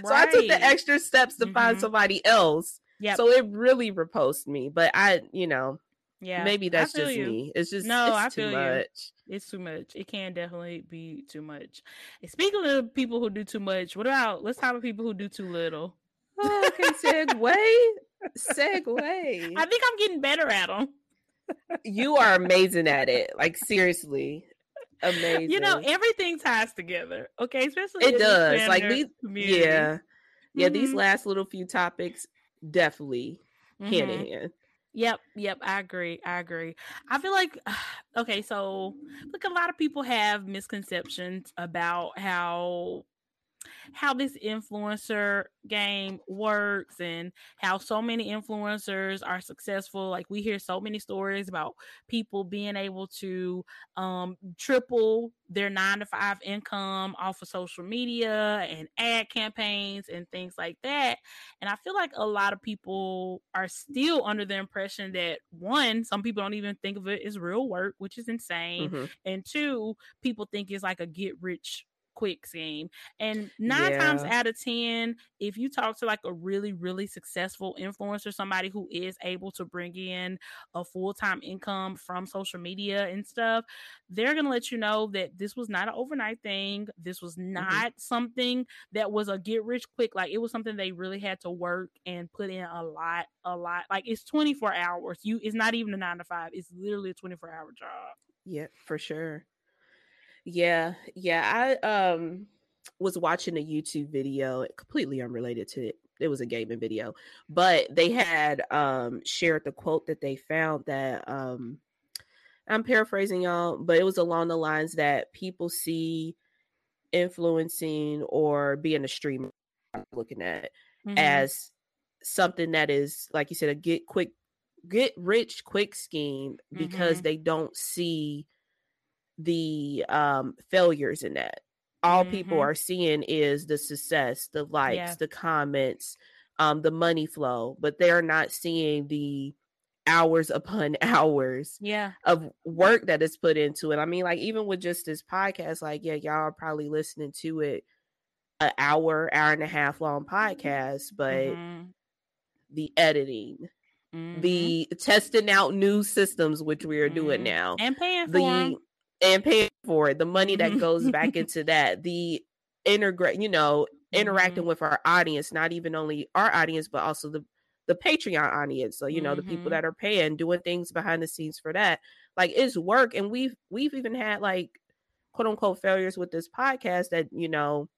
Right. So I took the extra steps to mm-hmm. find somebody else. Yeah. So it really repulsed me, but I, you know, yeah, maybe that's just you. me. It's just no, it's I feel too much. You. It's too much. It can definitely be too much. And speaking of people who do too much, what about let's talk about people who do too little. Oh, okay, segue, segue. I think I'm getting better at them. you are amazing at it. Like seriously, amazing. You know, everything ties together. Okay, especially it does. Like we, community. yeah, yeah. Mm-hmm. These last little few topics definitely mm-hmm. hand in mm-hmm. hand. Yep, yep, I agree. I agree. I feel like okay, so look a lot of people have misconceptions about how how this influencer game works and how so many influencers are successful. Like we hear so many stories about people being able to um, triple their nine to five income off of social media and ad campaigns and things like that. And I feel like a lot of people are still under the impression that one, some people don't even think of it as real work, which is insane. Mm-hmm. And two, people think it's like a get rich quick scheme. And nine yeah. times out of 10, if you talk to like a really, really successful influencer, somebody who is able to bring in a full time income from social media and stuff, they're going to let you know that this was not an overnight thing. This was mm-hmm. not mm-hmm. something that was a get rich quick. Like it was something they really had to work and put in a lot, a lot. Like it's 24 hours. You, it's not even a nine to five, it's literally a 24 hour job. Yeah, for sure. Yeah, yeah. I um was watching a YouTube video, completely unrelated to it. It was a gaming video, but they had um shared the quote that they found that um I'm paraphrasing y'all, but it was along the lines that people see influencing or being a streamer looking at mm-hmm. as something that is like you said a get quick get rich quick scheme because mm-hmm. they don't see the um failures in that all mm-hmm. people are seeing is the success the likes yeah. the comments um the money flow but they're not seeing the hours upon hours yeah of work that is put into it i mean like even with just this podcast like yeah y'all are probably listening to it an hour hour and a half long podcast but mm-hmm. the editing mm-hmm. the testing out new systems which we are doing mm-hmm. now and paying for the and paying for it, the money that goes back into that, the integrate, you know, interacting mm-hmm. with our audience, not even only our audience, but also the the Patreon audience. So, you know, mm-hmm. the people mm-hmm. that are paying, doing things behind the scenes for that. Like it's work. And we've we've even had like quote unquote failures with this podcast that, you know,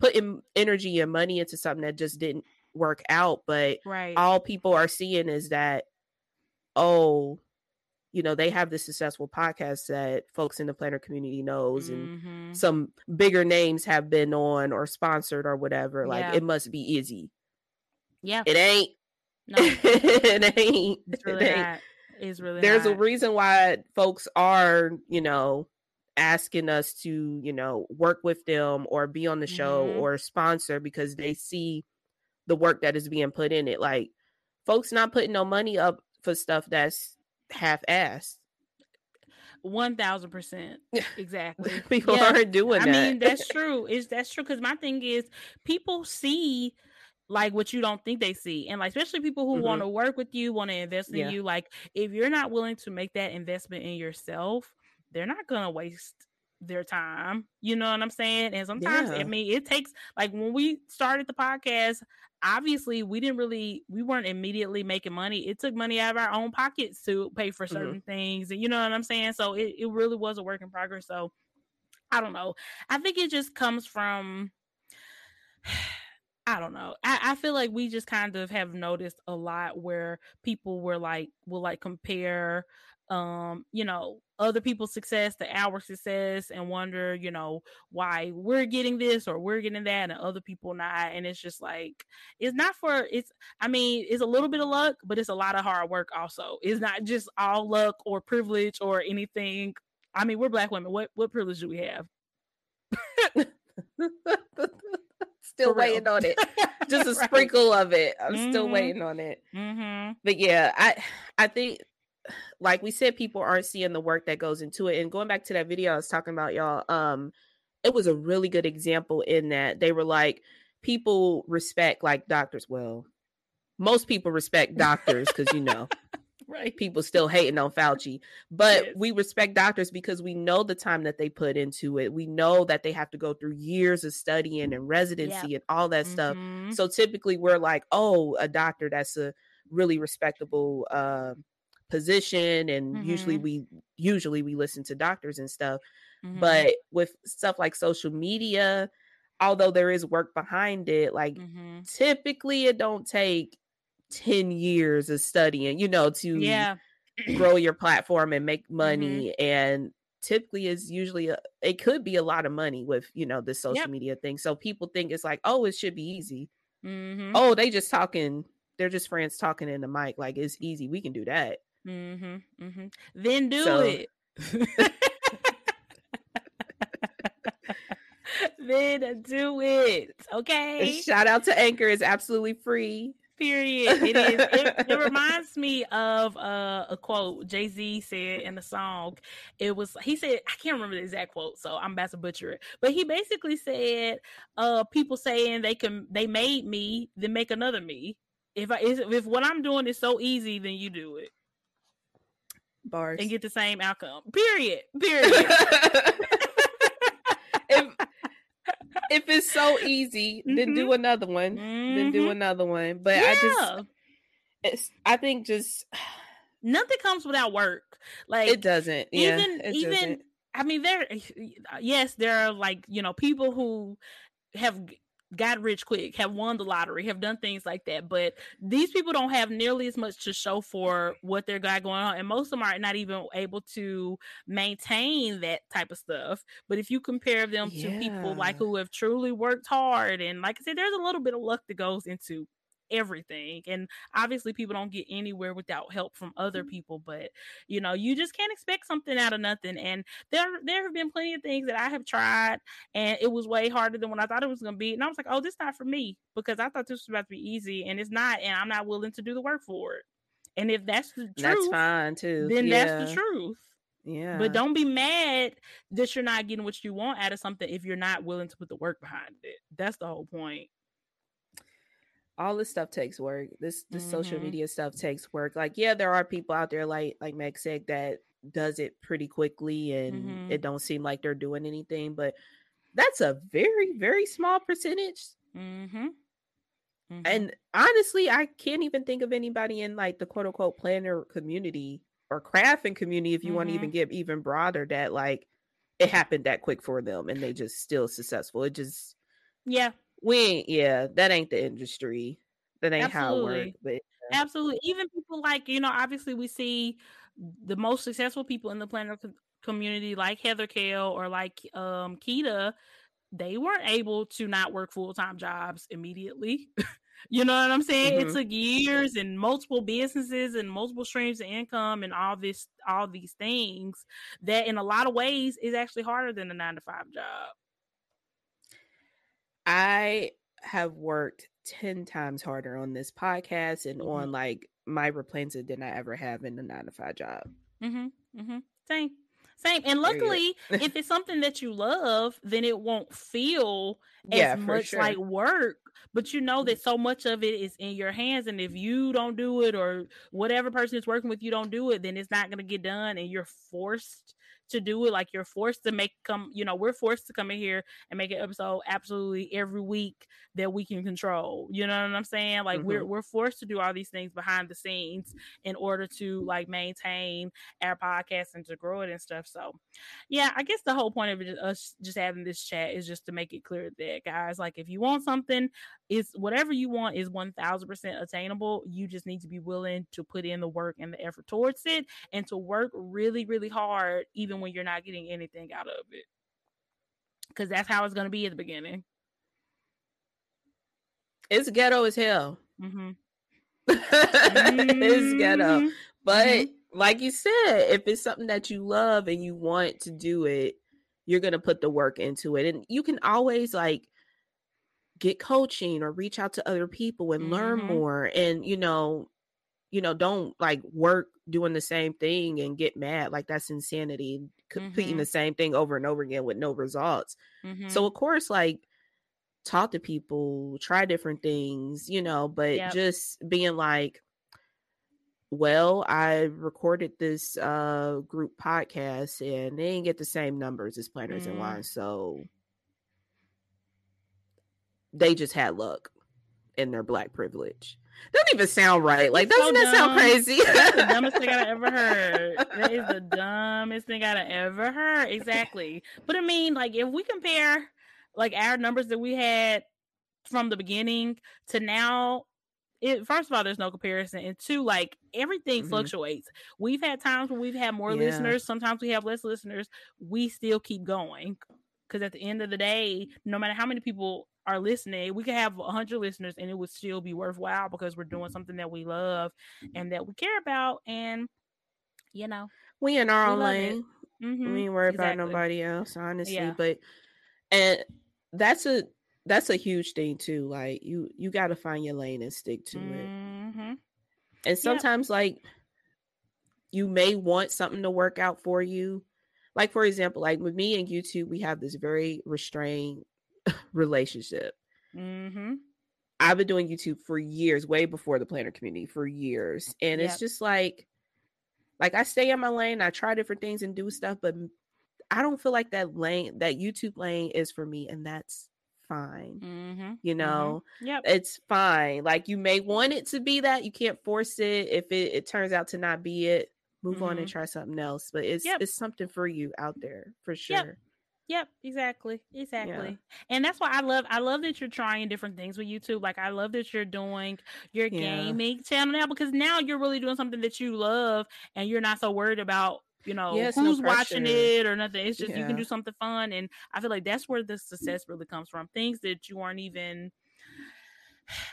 putting energy and money into something that just didn't work out. But right. all people are seeing is that, oh, you know they have this successful podcast that folks in the planner community knows mm-hmm. and some bigger names have been on or sponsored or whatever like yeah. it must be easy yeah it ain't no it ain't it's really it ain't. It's really there's not. a reason why folks are you know asking us to you know work with them or be on the show mm-hmm. or sponsor because they see the work that is being put in it like folks not putting no money up for stuff that's half-assed. One thousand percent, exactly. people yeah. aren't doing I that. Mean, that's true. Is that's true? Because my thing is, people see like what you don't think they see, and like especially people who mm-hmm. want to work with you, want to invest in yeah. you. Like if you're not willing to make that investment in yourself, they're not gonna waste their time. You know what I'm saying? And sometimes yeah. I mean it takes like when we started the podcast, obviously we didn't really we weren't immediately making money. It took money out of our own pockets to pay for mm-hmm. certain mm-hmm. things. And you know what I'm saying? So it, it really was a work in progress. So I don't know. I think it just comes from I don't know. I, I feel like we just kind of have noticed a lot where people were like will like compare um you know other people's success to our success and wonder you know why we're getting this or we're getting that and other people not and it's just like it's not for it's i mean it's a little bit of luck but it's a lot of hard work also it's not just all luck or privilege or anything i mean we're black women what what privilege do we have still waiting on it. Just a right. sprinkle of it. I'm mm-hmm. still waiting on it. Mm-hmm. But yeah, I I think like we said, people aren't seeing the work that goes into it. And going back to that video I was talking about, y'all, um, it was a really good example in that they were like, people respect like doctors. Well, most people respect doctors because you know, right? People still hating on Fauci, but yes. we respect doctors because we know the time that they put into it. We know that they have to go through years of studying and residency yep. and all that mm-hmm. stuff. So typically, we're like, oh, a doctor that's a really respectable. Uh, position and mm-hmm. usually we usually we listen to doctors and stuff mm-hmm. but with stuff like social media although there is work behind it like mm-hmm. typically it don't take 10 years of studying you know to yeah grow your platform and make mm-hmm. money and typically is usually a, it could be a lot of money with you know the social yep. media thing so people think it's like oh it should be easy mm-hmm. oh they just talking they're just friends talking in the mic like it's easy we can do that Mm-hmm, mm-hmm. Then do so. it. then do it. Okay. Shout out to Anchor. It's absolutely free. Period. It is. It, it reminds me of uh, a quote Jay Z said in the song. It was he said I can't remember the exact quote, so I'm about to butcher it. But he basically said, "Uh, people saying they can they made me, then make another me. If I if what I'm doing is so easy, then you do it." Bars and get the same outcome. Period. Period. if if it's so easy, mm-hmm. then do mm-hmm. another one. Mm-hmm. Then do mm-hmm. another one. But yeah. I just it's I think just nothing comes without work. Like it doesn't. Even yeah, even doesn't. I mean there yes, there are like, you know, people who have got rich quick, have won the lottery, have done things like that. But these people don't have nearly as much to show for what they're got going on. And most of them are not even able to maintain that type of stuff. But if you compare them yeah. to people like who have truly worked hard and like I said, there's a little bit of luck that goes into everything and obviously people don't get anywhere without help from other mm-hmm. people but you know you just can't expect something out of nothing and there there have been plenty of things that i have tried and it was way harder than what i thought it was going to be and i was like oh this not for me because i thought this was about to be easy and it's not and i'm not willing to do the work for it and if that's the truth that's fine too then yeah. that's the truth yeah. But don't be mad that you're not getting what you want out of something if you're not willing to put the work behind it. That's the whole point all this stuff takes work. This this mm-hmm. social media stuff takes work. Like, yeah, there are people out there like like Meg said that does it pretty quickly and mm-hmm. it don't seem like they're doing anything, but that's a very, very small percentage. Mm-hmm. Mm-hmm. And honestly, I can't even think of anybody in like the quote unquote planner community or crafting community, if you want to even mm-hmm. get even broader, that like it happened that quick for them and they just still successful. It just yeah, we ain't yeah that ain't the industry that ain't Absolutely. how it works but Absolutely. Even people like, you know, obviously we see the most successful people in the planner co- community, like Heather Kale or like um Keita, they weren't able to not work full time jobs immediately. you know what I'm saying? Mm-hmm. It took years and multiple businesses and multiple streams of income and all this, all these things that in a lot of ways is actually harder than a nine to five job. I have worked 10 times harder on this podcast and mm-hmm. on like my replacement than I ever have in the nine to five job. Mm-hmm. Mm-hmm. Same. Same. And luckily, if it's something that you love, then it won't feel as yeah, much sure. like work. But you know that so much of it is in your hands. And if you don't do it or whatever person is working with you don't do it, then it's not going to get done and you're forced to do it. Like you're forced to make come, you know, we're forced to come in here and make an episode absolutely every week that we can control. You know what I'm saying? Like mm-hmm. we're we're forced to do all these things behind the scenes in order to like maintain our podcast and to grow it and stuff. So yeah, I guess the whole point of it, us just having this chat is just to make it clear that guys, like if you want something, it's whatever you want is one thousand percent attainable. You just need to be willing to put in the work and the effort towards it and to work really, really hard, even when you're not getting anything out of it. Because that's how it's going to be at the beginning. It's ghetto as hell. Mm-hmm. it's ghetto. Mm-hmm. But mm-hmm. like you said, if it's something that you love and you want to do it, you're going to put the work into it. And you can always like get coaching or reach out to other people and learn mm-hmm. more and you know you know don't like work doing the same thing and get mad like that's insanity completing mm-hmm. the same thing over and over again with no results mm-hmm. so of course like talk to people try different things you know but yep. just being like well i recorded this uh group podcast and they didn't get the same numbers as planners and mm. wine so they just had luck in their black privilege doesn't even sound right. Like, doesn't so that sound crazy? That's the dumbest thing I've ever heard. That is the dumbest thing I've ever heard. Exactly. But I mean, like, if we compare like our numbers that we had from the beginning to now, it first of all, there's no comparison, and two, like everything mm-hmm. fluctuates. We've had times where we've had more yeah. listeners. Sometimes we have less listeners. We still keep going because at the end of the day, no matter how many people are listening, we could have 100 listeners and it would still be worthwhile because we're doing something that we love and that we care about. And, you know, we in our own lane. Mm-hmm. We ain't worried exactly. about nobody else, honestly. Yeah. But, and that's a, that's a huge thing too. Like you, you got to find your lane and stick to mm-hmm. it. And sometimes, yep. like, you may want something to work out for you. Like, for example, like with me and YouTube, we have this very restrained relationship. Mm-hmm. I've been doing YouTube for years, way before the planner community for years. And yep. it's just like, like I stay in my lane, I try different things and do stuff, but I don't feel like that lane, that YouTube lane is for me. And that's fine. Mm-hmm. You mm-hmm. know, mm-hmm. yep. it's fine. Like you may want it to be that, you can't force it. If it, it turns out to not be it, move on and mm-hmm. try something else. But it's yep. it's something for you out there for sure. Yep. Yep, exactly. Exactly. Yeah. And that's why I love I love that you're trying different things with YouTube. Like I love that you're doing your yeah. gaming channel now because now you're really doing something that you love and you're not so worried about you know yeah, who's no watching it or nothing. It's just you can do something fun and I feel like that's where the success really comes from. Things that you aren't even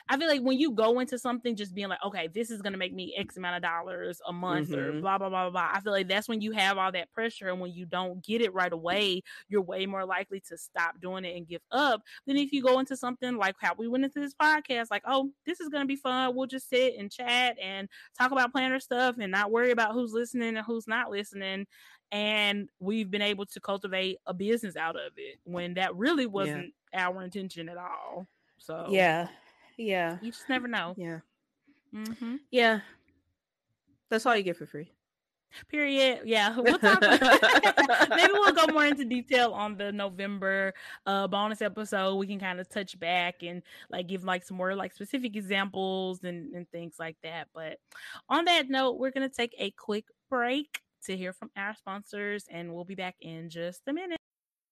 I feel like when you go into something just being like, okay, this is gonna make me X amount of dollars a month mm-hmm. or blah blah blah blah. I feel like that's when you have all that pressure, and when you don't get it right away, you're way more likely to stop doing it and give up than if you go into something like how we went into this podcast, like, oh, this is gonna be fun. We'll just sit and chat and talk about planner stuff and not worry about who's listening and who's not listening. And we've been able to cultivate a business out of it when that really wasn't yeah. our intention at all. So yeah, yeah. You just never know. Yeah. Mm-hmm. Yeah. That's all you get for free. Period. Yeah, we'll talk. Maybe we'll go more into detail on the November uh bonus episode. We can kind of touch back and like give like some more like specific examples and, and things like that. But on that note, we're gonna take a quick break to hear from our sponsors, and we'll be back in just a minute.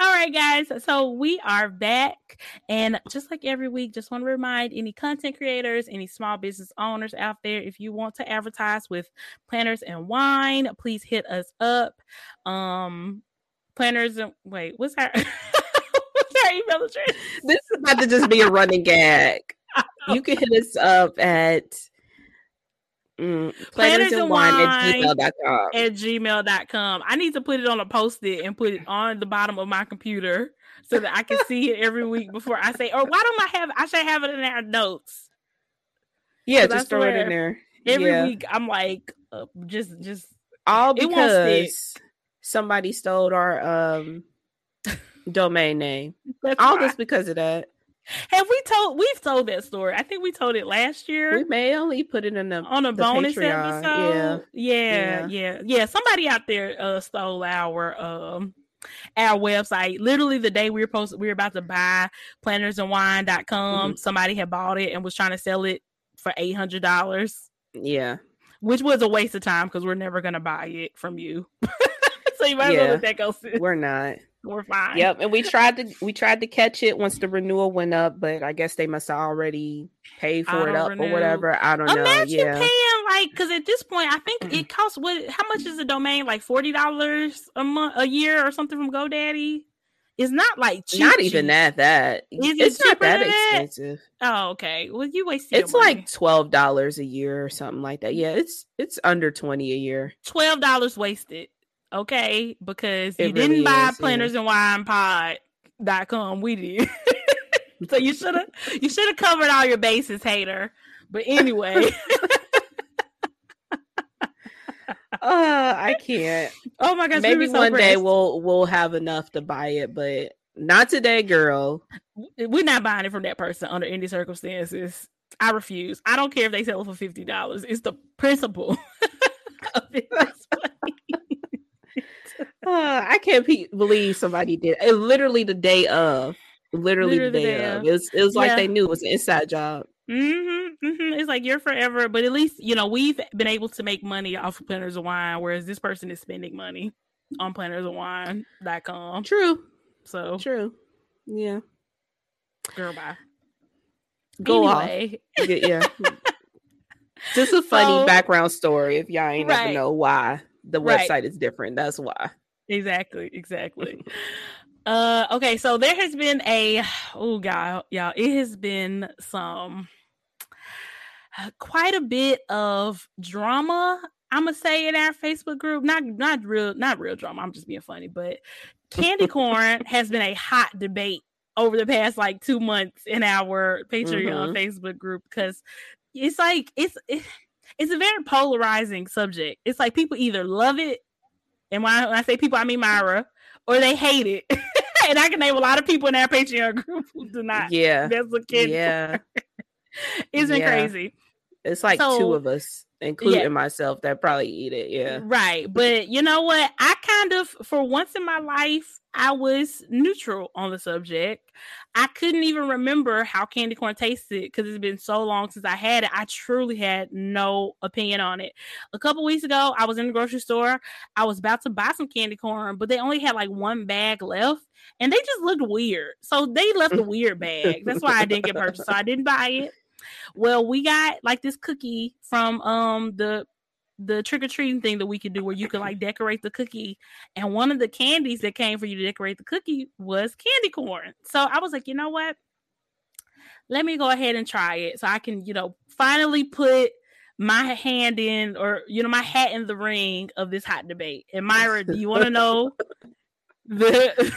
All right, guys. So we are back. And just like every week, just want to remind any content creators, any small business owners out there, if you want to advertise with planners and wine, please hit us up. Um, planners and wait, what's our, what's our email address? This is about to just be a running gag. You can hit us up at Mm, planners, and wine, wine at gmail.com. At gmail.com. I need to put it on a post it and put it on the bottom of my computer so that I can see it every week before I say, or why don't I have I should have it in our notes. Yeah, just throw it in there. Every yeah. week I'm like uh, just just all because somebody stole our um domain name. All this because of that. Have we told we've told that story? I think we told it last year. We may only put it in the on a bonus Patreon. episode. Yeah. Yeah, yeah, yeah, yeah. Somebody out there uh stole our um our website. Literally the day we were supposed we were about to buy plannersandwine.com, mm-hmm. somebody had bought it and was trying to sell it for eight hundred dollars. Yeah. Which was a waste of time because we're never gonna buy it from you. so you might yeah, as well let that go. We're not we're fine. Yep, and we tried to we tried to catch it once the renewal went up, but I guess they must have already paid for it up renew. or whatever. I don't Imagine know. Imagine yeah. paying like because at this point, I think it costs what? How much is a domain? Like forty dollars a month, a year, or something from GoDaddy. It's not like cheap, not cheap. even that. That is it's it not that, that expensive. Oh, okay. Well, you wasted. It's like twelve dollars a year or something like that. Yeah, it's it's under twenty a year. Twelve dollars wasted okay? Because it you really didn't buy is, planners yeah. and wine pod.com. We did. so you should have you should have covered all your bases, hater. But anyway. uh I can't. Oh my gosh. Maybe so one pressed. day we'll we'll have enough to buy it, but not today, girl. We're not buying it from that person under any circumstances. I refuse. I don't care if they sell it for fifty dollars. It's the principle of it. Uh, I can't pe- believe somebody did it. Literally the day of, literally, literally the day, day of. of. It was, it was yeah. like they knew it was an inside job. Mm-hmm, mm-hmm. It's like you're forever, but at least you know we've been able to make money off of Planners of Wine, whereas this person is spending money on plannersofwine.com. True. So true. Yeah. Girl, bye. Go anyway. off. yeah. Just a funny so, background story if y'all ain't right. ever know why the website right. is different. That's why. Exactly, exactly. uh okay, so there has been a oh god, y'all, it has been some quite a bit of drama I'm gonna say in our Facebook group, not not real, not real drama. I'm just being funny, but candy corn has been a hot debate over the past like two months in our Patreon mm-hmm. Facebook group because it's like it's it, it's a very polarizing subject. It's like people either love it and when I, when I say people, I mean Myra, or they hate it. and I can name a lot of people in our Patreon group who do not. Yeah. That's a kid. Yeah. it's been yeah. crazy. It's like so, two of us including yeah. myself that probably eat it. Yeah. Right. But you know what? I kind of, for once in my life, I was neutral on the subject. I couldn't even remember how candy corn tasted because it's been so long since I had it. I truly had no opinion on it. A couple weeks ago, I was in the grocery store. I was about to buy some candy corn, but they only had like one bag left and they just looked weird. So they left a weird bag. That's why I didn't get purchased. So I didn't buy it. Well, we got like this cookie from um the the trick or treating thing that we could do where you could like decorate the cookie. And one of the candies that came for you to decorate the cookie was candy corn. So I was like, you know what? Let me go ahead and try it so I can, you know, finally put my hand in or you know my hat in the ring of this hot debate. And Myra, do you want to know the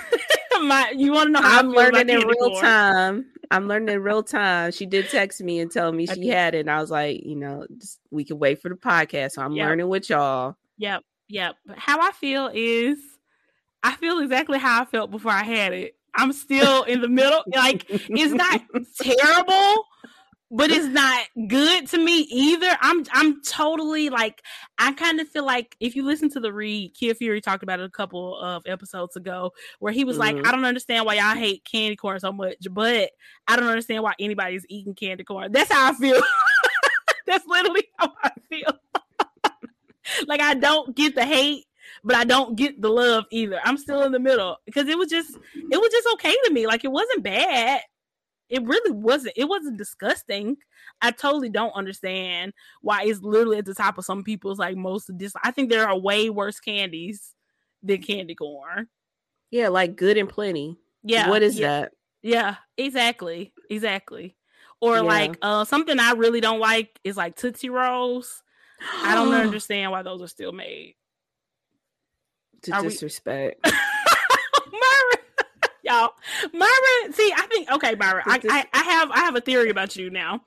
my you want to know how I'm learning in real time. I'm learning in real time. She did text me and tell me she had it. And I was like, you know, just, we can wait for the podcast. So I'm yep. learning with y'all. Yep. Yep. But how I feel is I feel exactly how I felt before I had it. I'm still in the middle. Like it's not terrible, but it's not good to me either. I'm I'm totally like I kind of feel like if you listen to the read, Kid Fury talked about it a couple of episodes ago, where he was mm-hmm. like, I don't understand why y'all hate candy corn so much, but I don't understand why anybody's eating candy corn. That's how I feel. That's literally how I feel. like I don't get the hate, but I don't get the love either. I'm still in the middle because it was just it was just okay to me. Like it wasn't bad it really wasn't it wasn't disgusting. I totally don't understand why it's literally at the top of some people's like most of this i think there are way worse candies than candy corn. Yeah like good and plenty. Yeah what is yeah, that? Yeah exactly exactly. Or yeah. like uh something i really don't like is like tootsie rolls. I don't understand why those are still made. To are disrespect. We... Y'all, Myra. See, I think okay, Myra. I, I, I have I have a theory about you now.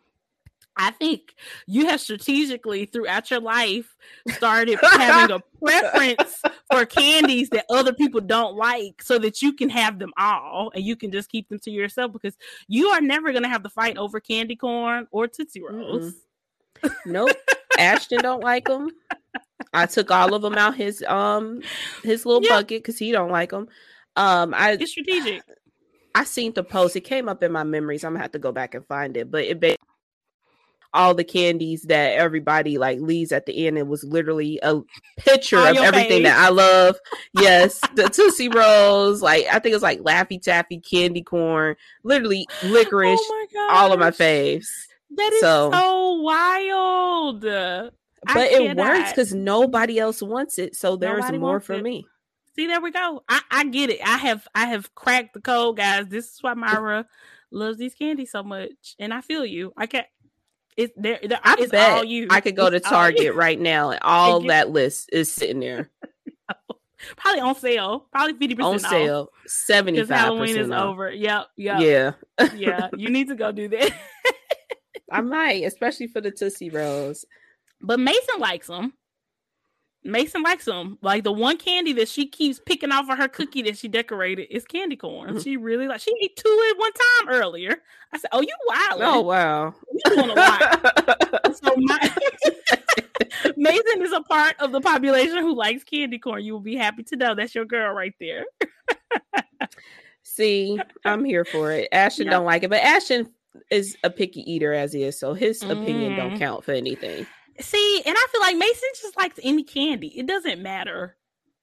I think you have strategically throughout your life started having a preference for candies that other people don't like so that you can have them all and you can just keep them to yourself because you are never going to have the fight over candy corn or Tootsie Rolls. Mm-hmm. Nope. Ashton don't like them. I took all of them out his um his little bucket because he don't like them. Um, I it's strategic. I seen the post. It came up in my memories. I'm gonna have to go back and find it, but it all the candies that everybody like leaves at the end. It was literally a picture of everything face. that I love. Yes, the Tootsie Rolls, like I think it was like Laffy Taffy, candy corn, literally licorice, oh all of my faves. That is so, so wild. But it works because nobody else wants it, so there's nobody more for it. me. See, there we go. I, I get it. I have I have cracked the code, guys. This is why Myra loves these candies so much, and I feel you. I can't. It's there. there I it's bet all you. I could go it's to Target right now, and all get, that list is sitting there. Probably on sale. Probably fifty percent on sale. Seventy five. Halloween is off. over. Yep. Yep. Yeah. yeah. You need to go do that. I might, especially for the Tootsie Rolls. But Mason likes them. Mason likes them. Like the one candy that she keeps picking off of her cookie that she decorated is candy corn. Mm-hmm. She really like. She ate two at one time earlier. I said, "Oh, you wild! Oh wow, you doing a lot." so my Mason is a part of the population who likes candy corn. You will be happy to know that's your girl right there. See, I'm here for it. Ashton don't like it, but Ashton is a picky eater as he is, so his mm. opinion don't mm. count for anything. See, and I feel like Mason just likes any candy. It doesn't matter.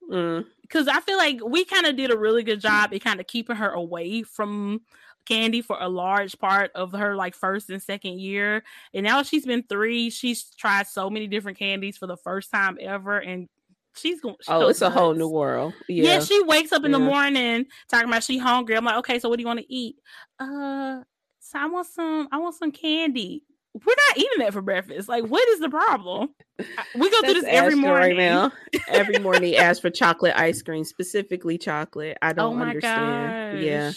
Because mm. I feel like we kind of did a really good job in kind of keeping her away from candy for a large part of her like first and second year. And now she's been three. She's tried so many different candies for the first time ever. And she's going. She oh, it's nuts. a whole new world. Yeah. yeah she wakes up in yeah. the morning talking about she hungry. I'm like, okay, so what do you want to eat? Uh, so I want some. I want some candy we're not eating that for breakfast. Like, what is the problem? We go through this every morning. Right now. every morning, ask for chocolate ice cream, specifically chocolate. I don't oh understand. Gosh. Yeah.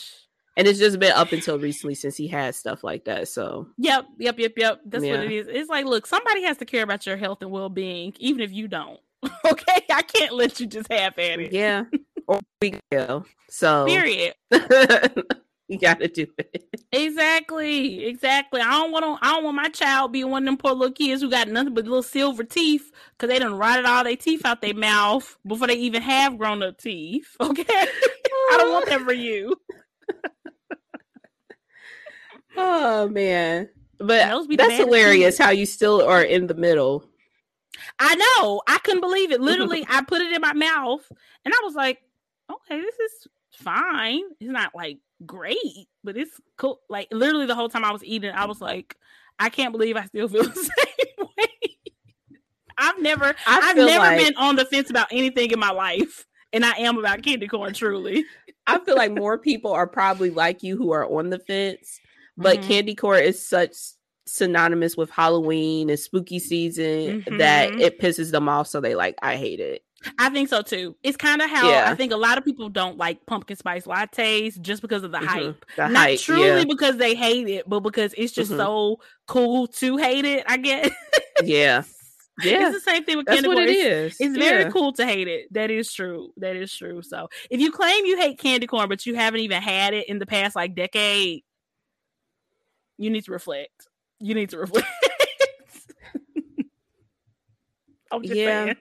And it's just been up until recently since he had stuff like that. So, yep, yep, yep, yep. That's yeah. what it is. It's like, look, somebody has to care about your health and well being, even if you don't. okay, I can't let you just have at it. Yeah, or we go. So, period. you got to do it. Exactly, exactly. I don't want to. I don't want my child being one of them poor little kids who got nothing but little silver teeth because they done rotted all their teeth out their mouth before they even have grown up teeth. Okay, I don't want that for you. oh man, but that's hilarious. How you still are in the middle. I know. I couldn't believe it. Literally, I put it in my mouth, and I was like, "Okay, this is fine. It's not like great, but it's cool. Like literally the whole time I was eating, I was like, I can't believe I still feel the same way. I've never I have never like, been on the fence about anything in my life. And I am about candy corn, truly. I feel like more people are probably like you who are on the fence, but mm-hmm. candy corn is such synonymous with Halloween and spooky season mm-hmm. that it pisses them off. So they like, I hate it. I think so too. It's kind of how yeah. I think a lot of people don't like pumpkin spice lattes just because of the mm-hmm. hype. The Not hype, truly yeah. because they hate it, but because it's just mm-hmm. so cool to hate it, I guess. yeah. Yeah. It's the same thing with That's candy corn. It it's, is. it's yeah. very cool to hate it. That is true. That is true. So if you claim you hate candy corn, but you haven't even had it in the past like decade, you need to reflect. You need to reflect. I'm just yeah. saying.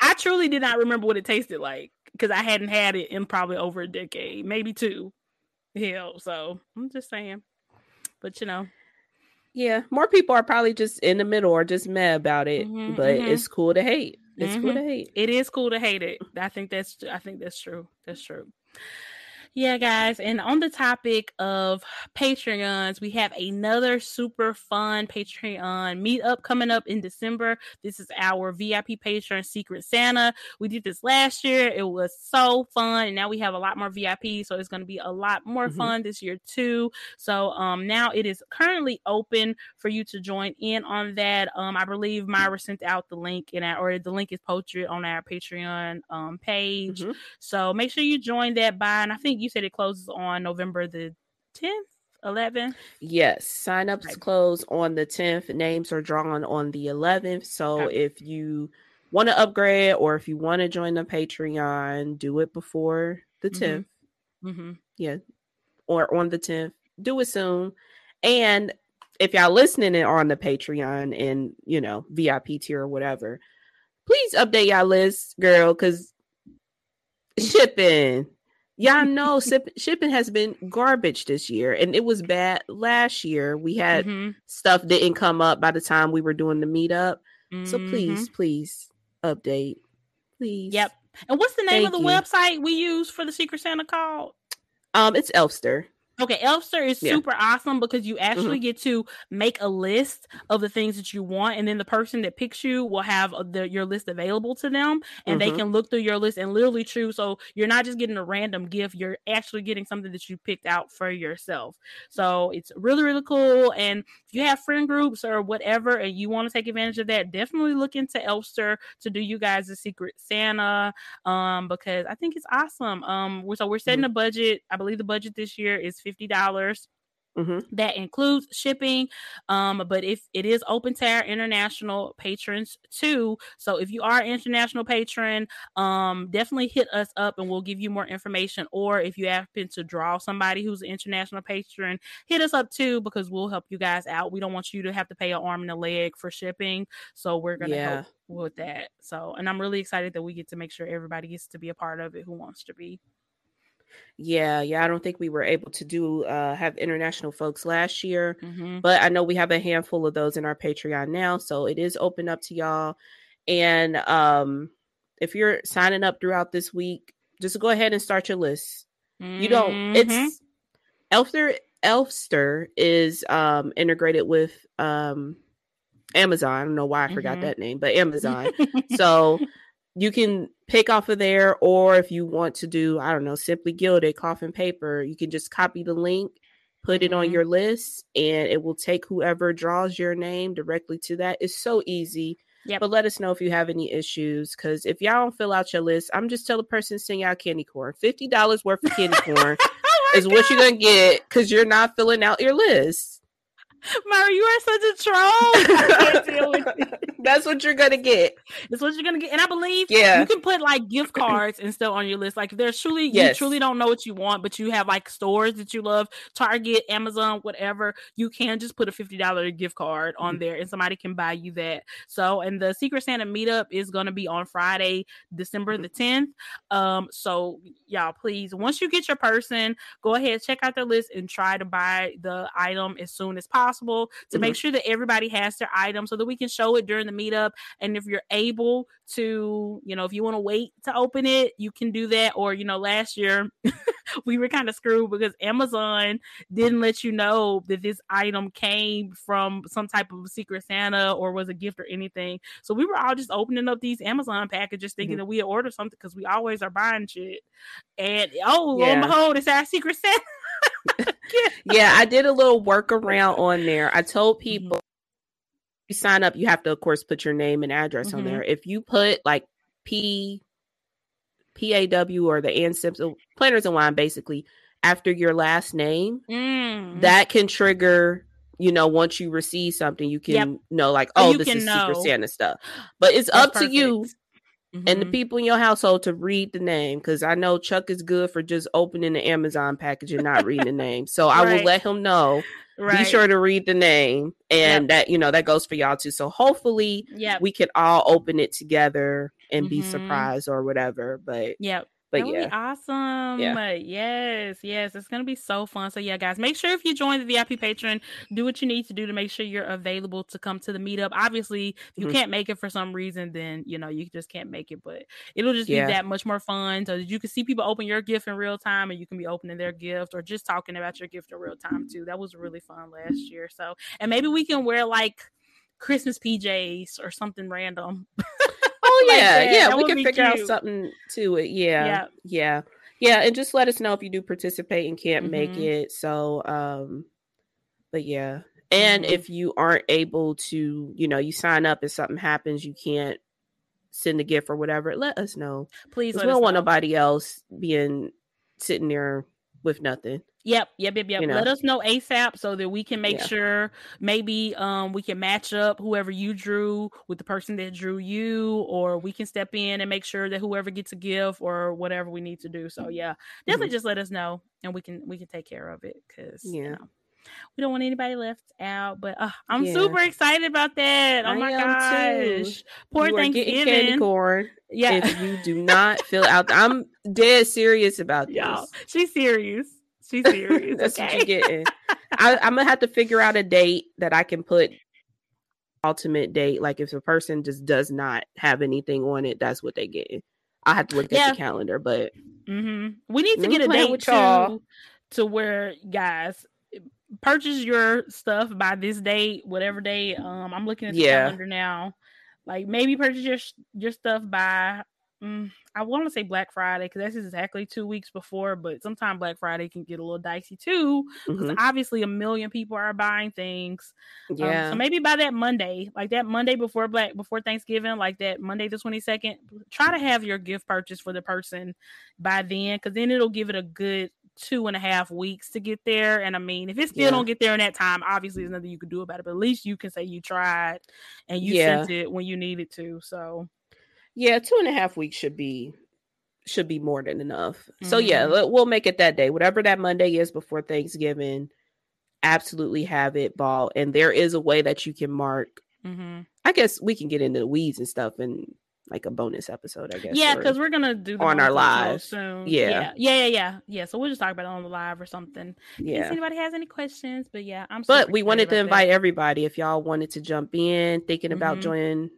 I truly did not remember what it tasted like because I hadn't had it in probably over a decade, maybe two. Hell, so I'm just saying. But you know, yeah, more people are probably just in the middle or just mad about it. Mm-hmm, but mm-hmm. it's cool to hate. It's mm-hmm. cool to hate. It is cool to hate it. I think that's I think that's true. That's true. Yeah, guys. And on the topic of Patreons, we have another super fun Patreon meetup coming up in December. This is our VIP Patreon Secret Santa. We did this last year. It was so fun. And now we have a lot more VIP. So it's going to be a lot more mm-hmm. fun this year, too. So um, now it is currently open for you to join in on that. Um, I believe Myra sent out the link and or the link is posted on our Patreon um, page. Mm-hmm. So make sure you join that by, and I think you you said it closes on November the 10th, 11th? Yes. Sign-ups right. close on the 10th. Names are drawn on the 11th. So okay. if you want to upgrade or if you want to join the Patreon, do it before the 10th. Mm-hmm. Mm-hmm. Yeah. Or on the 10th. Do it soon. And if y'all listening on the Patreon and you know VIP tier or whatever, please update y'all list, girl, because shipping Y'all know shipping has been garbage this year, and it was bad last year. We had mm-hmm. stuff didn't come up by the time we were doing the meetup. Mm-hmm. So please, please update, please. Yep. And what's the name Thank of the you. website we use for the Secret Santa called? Um, it's Elfster. Okay, Elfster is yeah. super awesome because you actually mm-hmm. get to make a list of the things that you want, and then the person that picks you will have uh, the, your list available to them, and mm-hmm. they can look through your list and literally choose. So you're not just getting a random gift; you're actually getting something that you picked out for yourself. So it's really really cool. And if you have friend groups or whatever, and you want to take advantage of that, definitely look into Elfster to do you guys a Secret Santa, um, because I think it's awesome. Um, so we're setting mm-hmm. a budget. I believe the budget this year is $50. Mm-hmm. That includes shipping, um, but if it is open to our international patrons too, so if you are an international patron, um, definitely hit us up and we'll give you more information. Or if you happen to draw somebody who's an international patron, hit us up too because we'll help you guys out. We don't want you to have to pay an arm and a leg for shipping, so we're gonna yeah. help with that. So, and I'm really excited that we get to make sure everybody gets to be a part of it who wants to be. Yeah, yeah, I don't think we were able to do uh have international folks last year, mm-hmm. but I know we have a handful of those in our Patreon now, so it is open up to y'all. And um if you're signing up throughout this week, just go ahead and start your list. Mm-hmm. You don't it's mm-hmm. Elfster Elfster is um integrated with um Amazon. I don't know why I forgot mm-hmm. that name, but Amazon. so you can pick off of there, or if you want to do, I don't know, simply gilded cloth and paper, you can just copy the link, put it mm-hmm. on your list, and it will take whoever draws your name directly to that. It's so easy. Yep. But let us know if you have any issues. Because if y'all don't fill out your list, I'm just tell the person send y'all candy corn. $50 worth of candy corn oh is God. what you're going to get because you're not filling out your list. Mary, you are such a troll. That's what you're gonna get. That's what you're gonna get. And I believe yeah. you can put like gift cards and stuff on your list. Like if there's truly yes. you truly don't know what you want, but you have like stores that you love, Target, Amazon, whatever, you can just put a $50 gift card on mm-hmm. there and somebody can buy you that. So and the Secret Santa meetup is gonna be on Friday, December mm-hmm. the 10th. Um, so y'all please once you get your person, go ahead, check out their list and try to buy the item as soon as possible possible to mm-hmm. make sure that everybody has their item so that we can show it during the meetup. And if you're able to, you know, if you want to wait to open it, you can do that. Or, you know, last year we were kind of screwed because Amazon didn't let you know that this item came from some type of secret Santa or was a gift or anything. So we were all just opening up these Amazon packages thinking mm-hmm. that we had ordered something because we always are buying shit. And oh, yeah. lo and behold, it's our secret Santa. yeah, I did a little workaround on there. I told mm-hmm. people mm-hmm. you sign up, you have to, of course, put your name and address mm-hmm. on there. If you put like P PAW or the Ann Simpson planners and wine, basically after your last name, mm. that can trigger. You know, once you receive something, you can yep. know, like, oh, this is know. Secret Santa stuff. But it's That's up perfect. to you Mm-hmm. and the mm-hmm. people in your household to read the name because I know Chuck is good for just opening the Amazon package and not reading the name. So right. I will let him know. Right. Be sure to read the name, and yep. that you know that goes for y'all too. So hopefully, yeah, we can all open it together and mm-hmm. be surprised or whatever. But yep. But that yeah, awesome. Yeah. Yes, yes, it's gonna be so fun. So yeah, guys, make sure if you join the VIP patron, do what you need to do to make sure you're available to come to the meetup. Obviously, if you mm-hmm. can't make it for some reason, then you know you just can't make it. But it'll just yeah. be that much more fun so you can see people open your gift in real time, and you can be opening their gift or just talking about your gift in real time too. That was really fun last year. So and maybe we can wear like Christmas PJs or something random. Oh yeah, that. yeah. That we can figure cute. out something to it. Yeah, yeah, yeah, yeah. And just let us know if you do participate and can't mm-hmm. make it. So, um, but yeah. And mm-hmm. if you aren't able to, you know, you sign up and something happens, you can't send a gift or whatever. Let us know, please. We don't want nobody else being sitting there with nothing. Yep, yep, yep, yep. You know? Let us know ASAP so that we can make yeah. sure maybe um we can match up whoever you drew with the person that drew you, or we can step in and make sure that whoever gets a gift or whatever we need to do. So yeah, definitely mm-hmm. just let us know and we can we can take care of it because yeah. You know, we don't want anybody left out. But uh, I'm yeah. super excited about that. Oh I my gosh. Too. Poor you Thanksgiving. candy corn. Yeah. If you do not fill out, I'm dead serious about this. Y'all, she's serious. She's serious. That's okay? what you're getting. I, I'm gonna have to figure out a date that I can put ultimate date. Like if a person just does not have anything on it, that's what they get. I have to look yeah. at the calendar, but mm-hmm. we need to get a date with y'all. to where guys purchase your stuff by this date, whatever day. Um, I'm looking at the yeah. calendar now. Like maybe purchase your your stuff by mm, I want to say Black Friday because that's exactly two weeks before, but sometimes Black Friday can get a little dicey too because mm-hmm. obviously a million people are buying things. Yeah. Um, so maybe by that Monday, like that Monday before Black before Thanksgiving, like that Monday the twenty second, try to have your gift purchase for the person by then because then it'll give it a good two and a half weeks to get there. And I mean, if it still yeah. don't get there in that time, obviously there's nothing you could do about it. But at least you can say you tried and you yeah. sent it when you needed to. So yeah, two and a half weeks should be should be more than enough. Mm-hmm. So yeah, mm-hmm. we'll make it that day. Whatever that Monday is before Thanksgiving, absolutely have it ball. And there is a way that you can mark. Mm-hmm. I guess we can get into the weeds and stuff and like a bonus episode, I guess. Yeah, because we're gonna do on our live soon. Yeah. yeah. yeah, yeah, yeah, yeah. So we'll just talk about it on the live or something. Yeah. If anybody has any questions, but yeah, I'm. But we wanted to invite that. everybody. If y'all wanted to jump in, thinking about mm-hmm. joining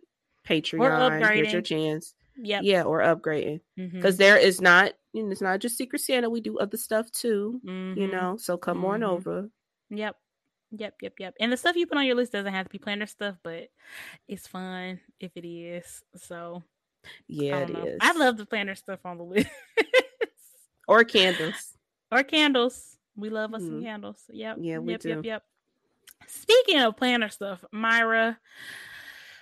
Patreon. Here's your chance. Yeah. Yeah, or upgrading. Because mm-hmm. is not, you know, it's not just Secret Santa. We do other stuff too. Mm-hmm. You know, so come mm-hmm. on over. Yep. Yep, yep, yep. And the stuff you put on your list doesn't have to be planner stuff, but it's fun if it is. So yeah, I it is. I love the planner stuff on the list. or candles. Or candles. We love us some mm-hmm. candles. Yep. Yeah, we yep, do. Yep, yep. Speaking of planner stuff, Myra,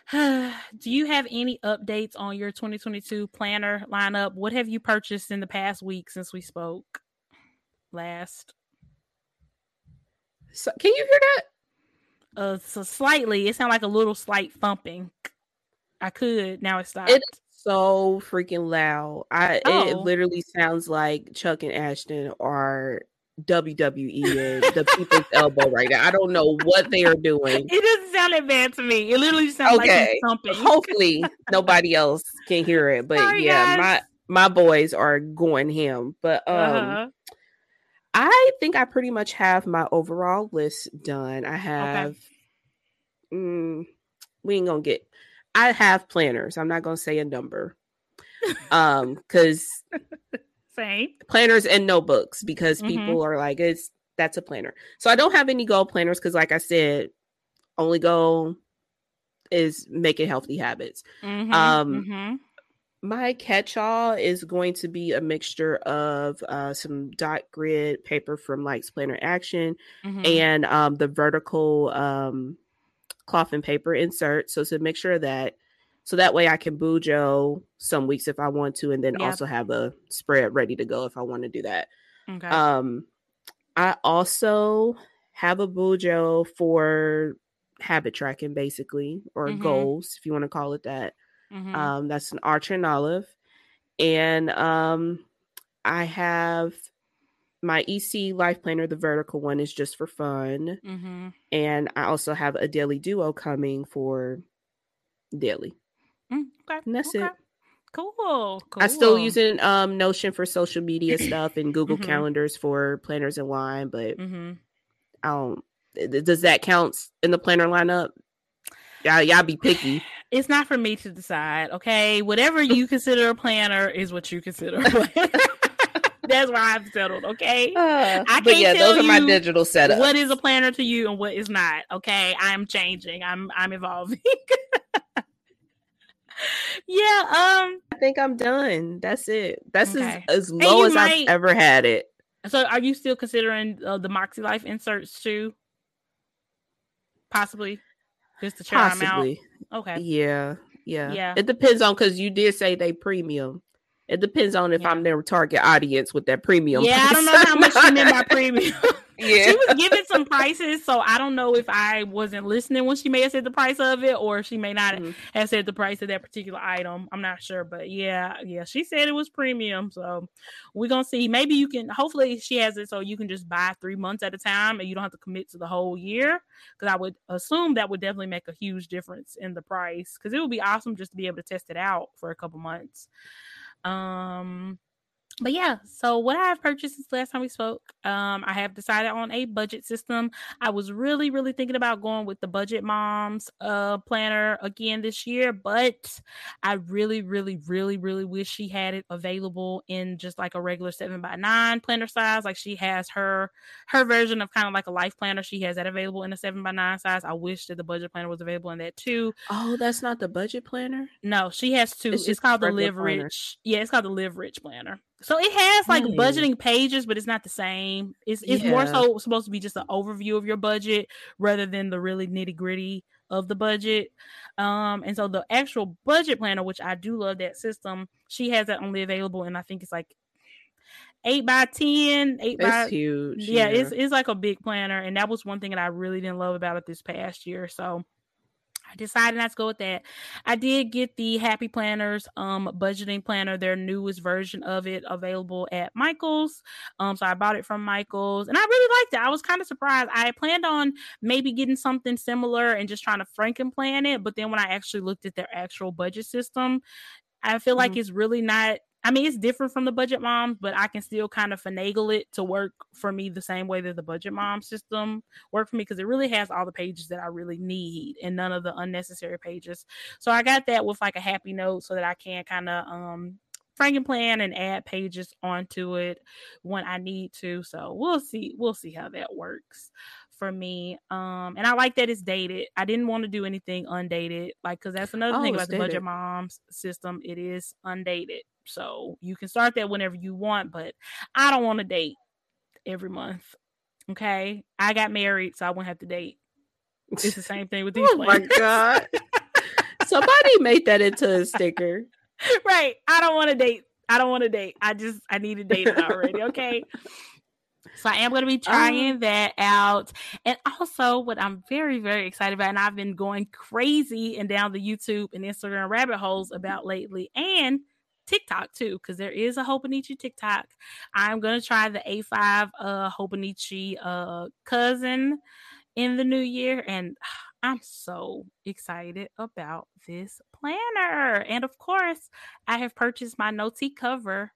do you have any updates on your 2022 planner lineup? What have you purchased in the past week since we spoke last? So, can you hear that? Uh, so slightly. It sounded like a little slight thumping. I could. Now it stopped. It's so freaking loud. I oh. it literally sounds like Chuck and Ashton are WWE the people's elbow right now. I don't know what they are doing. It doesn't sound that bad to me. It literally sounds okay. like something. Hopefully nobody else can hear it. But Sorry, yeah, guys. my my boys are going him. But um uh-huh. I think I pretty much have my overall list done. I have okay. mm, we ain't gonna get I have planners. I'm not gonna say a number. um because Same. Planners and notebooks because mm-hmm. people are like, it's that's a planner. So I don't have any goal planners because, like I said, only goal is making healthy habits. Mm-hmm. Um, mm-hmm. My catch-all is going to be a mixture of uh, some dot grid paper from Likes Planner Action mm-hmm. and um, the vertical um, cloth and paper insert. So it's a mixture of that. So that way I can bujo some weeks if I want to, and then yep. also have a spread ready to go if I want to do that. Okay. Um, I also have a bujo for habit tracking, basically, or mm-hmm. goals, if you want to call it that. Mm-hmm. Um, that's an Archer and Olive. And um, I have my EC life planner, the vertical one, is just for fun. Mm-hmm. And I also have a daily duo coming for daily. Mm, okay. And that's okay. it. Cool. cool. I still using um Notion for social media stuff and Google mm-hmm. calendars for planners and wine, but mm-hmm. I don't. Does that count in the planner lineup? Y'all, y'all be picky. It's not for me to decide. Okay, whatever you consider a planner is what you consider. That's where I've settled. Okay, uh, I can't yeah, tell those are my digital setups. What is a planner to you and what is not? Okay, I'm changing. I'm I'm evolving. yeah. Um. I think I'm done. That's it. That's okay. as, as low as might, I've ever had it. So, are you still considering uh, the Moxie Life inserts too? Possibly, just to try Possibly. them out. Okay. Yeah. Yeah. Yeah. It depends on because you did say they premium. It depends on if yeah. I'm their target audience with that premium. Yeah, I don't know how much you meant by premium. yeah. she was giving some prices, so I don't know if I wasn't listening when she may have said the price of it, or she may not mm-hmm. have said the price of that particular item. I'm not sure, but yeah, yeah, she said it was premium. So we're gonna see. Maybe you can. Hopefully, she has it so you can just buy three months at a time, and you don't have to commit to the whole year. Because I would assume that would definitely make a huge difference in the price. Because it would be awesome just to be able to test it out for a couple months. Um, but yeah, so what I have purchased since last time we spoke, um, I have decided on a budget system. I was really, really thinking about going with the Budget Moms uh planner again this year, but I really, really, really, really wish she had it available in just like a regular seven by nine planner size. Like she has her her version of kind of like a life planner. She has that available in a seven by nine size. I wish that the budget planner was available in that too. Oh, that's not the budget planner? No, she has two. It's, it's called the Live Rich. Yeah, it's called the Live Rich planner. So it has like budgeting pages, but it's not the same. It's it's yeah. more so supposed to be just an overview of your budget rather than the really nitty gritty of the budget. Um, and so the actual budget planner, which I do love that system, she has that only available, and I think it's like eight by ten, eight it's by huge. Yeah, yeah, it's it's like a big planner, and that was one thing that I really didn't love about it this past year. So I decided not to go with that. I did get the Happy Planners um budgeting planner, their newest version of it available at Michael's. Um, so I bought it from Michael's and I really liked it. I was kind of surprised. I planned on maybe getting something similar and just trying to franken plan it, but then when I actually looked at their actual budget system, I feel like mm-hmm. it's really not I mean, it's different from the budget moms, but I can still kind of finagle it to work for me the same way that the budget mom system worked for me because it really has all the pages that I really need and none of the unnecessary pages. So I got that with like a happy note so that I can kind of um franken plan and add pages onto it when I need to. So we'll see. We'll see how that works for me. Um, and I like that it's dated. I didn't want to do anything undated, like because that's another oh, thing about the budget moms system. It is undated. So you can start that whenever you want, but I don't want to date every month. Okay. I got married, so I won't have to date. It's the same thing with these. oh my god. Somebody made that into a sticker. Right. I don't want to date. I don't want to date. I just I need to date it already. Okay. So I am going to be trying um, that out. And also, what I'm very, very excited about, and I've been going crazy and down the YouTube and Instagram rabbit holes about lately, and TikTok too, because there is a Hobonichi TikTok. I'm gonna try the A5 uh Hobonichi uh cousin in the new year, and I'm so excited about this planner. And of course, I have purchased my Notique cover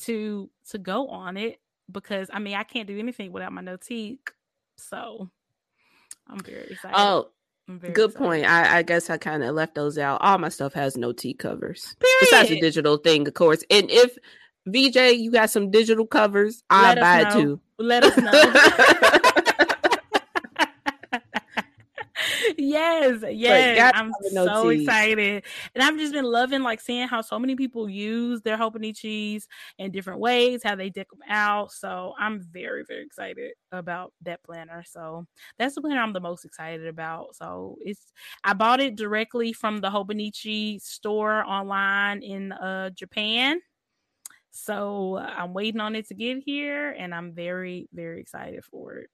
to to go on it because I mean I can't do anything without my Notique. So I'm very excited. Oh, Good excited. point. I, I, guess I kind of left those out. All my stuff has Notique covers. Period. Besides the digital thing, of course. And if VJ, you got some digital covers, I'll buy know. it too. Let us know. yes, yes. I'm so excited. And I've just been loving like seeing how so many people use their Hobonichis in different ways, how they deck them out. So I'm very, very excited about that planner. So that's the planner I'm the most excited about. So it's I bought it directly from the Hobonichi store online in uh Japan. So I'm waiting on it to get here and I'm very, very excited for it.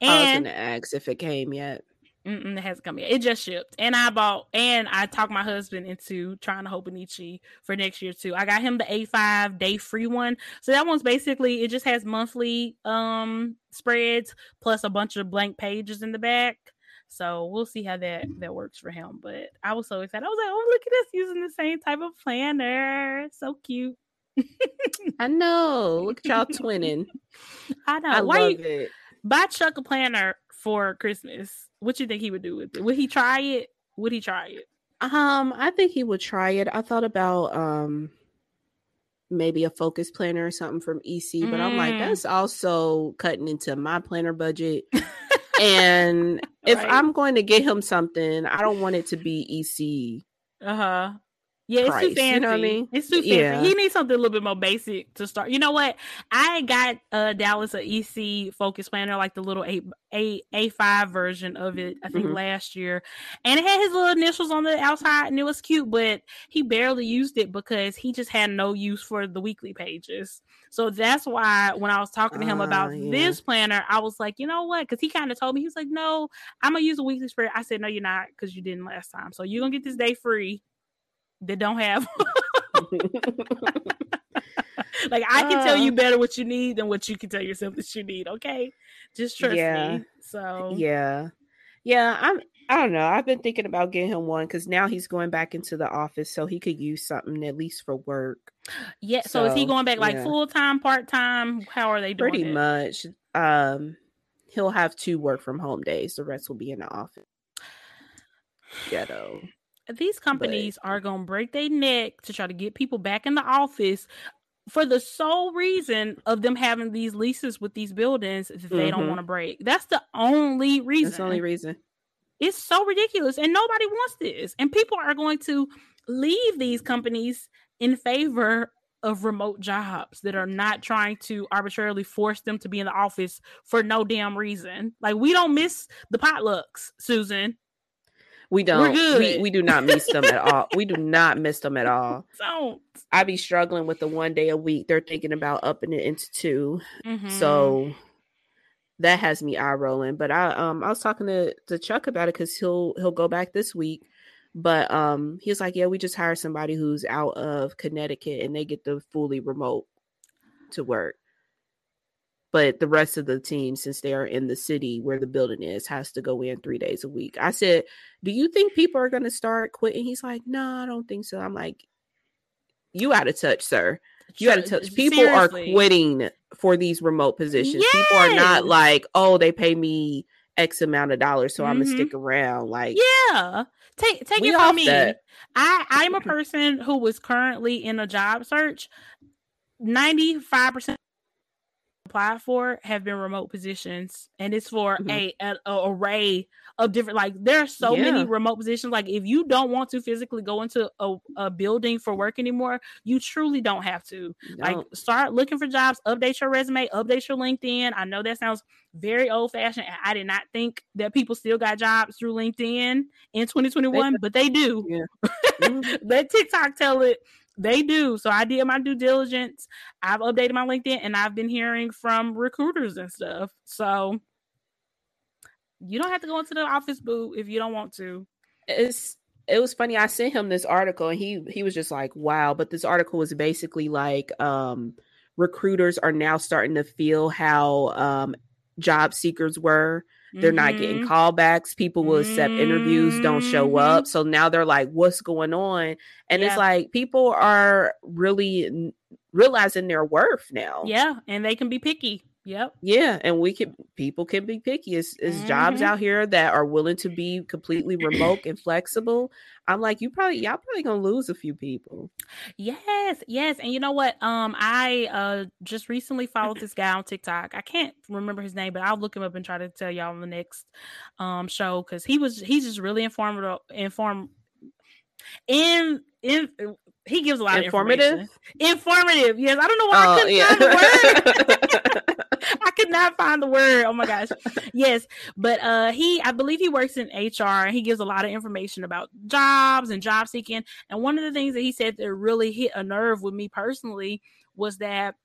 And, I was going to ask if it came yet. it hasn't come yet. It just shipped, and I bought and I talked my husband into trying to Hobonichi for next year too. I got him the A5 day free one, so that one's basically it just has monthly um spreads plus a bunch of blank pages in the back. So we'll see how that that works for him. But I was so excited. I was like, oh, look at us using the same type of planner. So cute. I know. Look at y'all twinning. I know. I Why love you, it. Buy Chuck a planner for Christmas? What you think he would do with it? Would he try it? Would he try it? Um, I think he would try it. I thought about um maybe a focus planner or something from EC, but I'm like, Mm. that's also cutting into my planner budget. and if Right. I'm going to get him something, I don't want it to be EC. Uh huh. Yeah, it's price, too fancy. you know what I mean? It's too fancy. Yeah. He needs something a little bit more basic to start. You know what? I got uh Dallas a EC focus planner, like the little A A A five version of it. I think Mhm. last year, and it had his little initials on the outside, and it was cute. But he barely used it because he just had no use for the weekly pages. So that's why when I was talking to him Ah, about yeah. this planner, I was like, you know what? Because he kind of told me he was like, no, I'm gonna use a weekly spread. I said, no, you're not, because you didn't last time. So you're gonna get this day free that don't have like I can tell Uh. you better what you need than what you can tell yourself that you need. Okay, just trust Yeah. me. So yeah. Yeah, I'm I don't know. I've been thinking about getting him one because now he's going back into the office, so he could use something at least for work. yeah. So, is he going back like yeah. full time, part time? How are they doing? Pretty it? much. Um, he'll have two work from home days. The rest will be in the office. Ghetto. These companies are gonna break their neck to try to get people back in the office for the sole reason of them having these leases with these buildings that they don't Mhm. want to break. That's the only reason. That's the only reason. It's so ridiculous, and nobody wants this. And people are going to leave these companies in favor of remote jobs that are not trying to arbitrarily force them to be in the office for no damn reason. Like we don't miss the potlucks, Susan. We don't. We, we do not miss them at all. We do not miss them at all. Don't. I be struggling with the one day a week. They're thinking about upping it into 2 Mhm. So that has me eye rolling. But I um I was talking to, to Chuck about it because he'll he'll go back this week. But um he was like, Yeah, we just hired somebody who's out of Connecticut and they get the fully remote to work. But the rest of the team, since they are in the city where the building is, has to go in three days a week. I said, Do you think people are gonna start quitting? He's like, No, I don't think so. I'm like, You out of touch, sir. You out of touch. People seriously. are quitting for these remote positions. People are not like, oh, they pay me X amount of dollars, so I'm gonna mm-hmm. stick around. Like, Yeah. Take take it from me. that. I I'm a person who was currently in a job search. 95% applied for have been remote positions and it's for Mhm. a, a, a array of different like there are so many remote positions like if you don't want to physically go into a, a building for work anymore you truly don't have to. Like don't- start looking for jobs update your resume update your linkedin. I know that sounds very old fashioned and i did not think that people still got jobs through linkedin in 2021 but they do. Mhm. let tiktok tell it they do so i did my due diligence i've updated my linkedin and i've been hearing from recruiters and stuff so you don't have to go into the office boo if you don't want to it's it was funny. I sent him this article, and he he was just like, "Wow!" But this article was basically like, um, recruiters are now starting to feel how um job seekers were. They're not getting Mhm. callbacks. People will accept interviews, don't show Mhm. up. So now they're like, "What's going on?" And Yeah. it's like people are really realizing their worth now. yeah and they can be picky yep Yeah, and we can people can be picky. It's, it's jobs Mhm. out here that are willing to be completely remote and flexible. I'm like, you probably y'all probably gonna lose a few people. Yes, yes. And you know what? Um, I uh just recently followed this guy on TikTok. I can't remember his name, but I'll look him up and try to tell y'all on the next um show because he was he's just really informative inform in in he gives a lot Informative? of information. Informative. Yes. I don't know why I Oh couldn't find the word. I could not find the word. Oh my gosh. Yes. But uh he I believe he works in HR and he gives a lot of information about jobs and job seeking. And one of the things that he said that really hit a nerve with me personally was that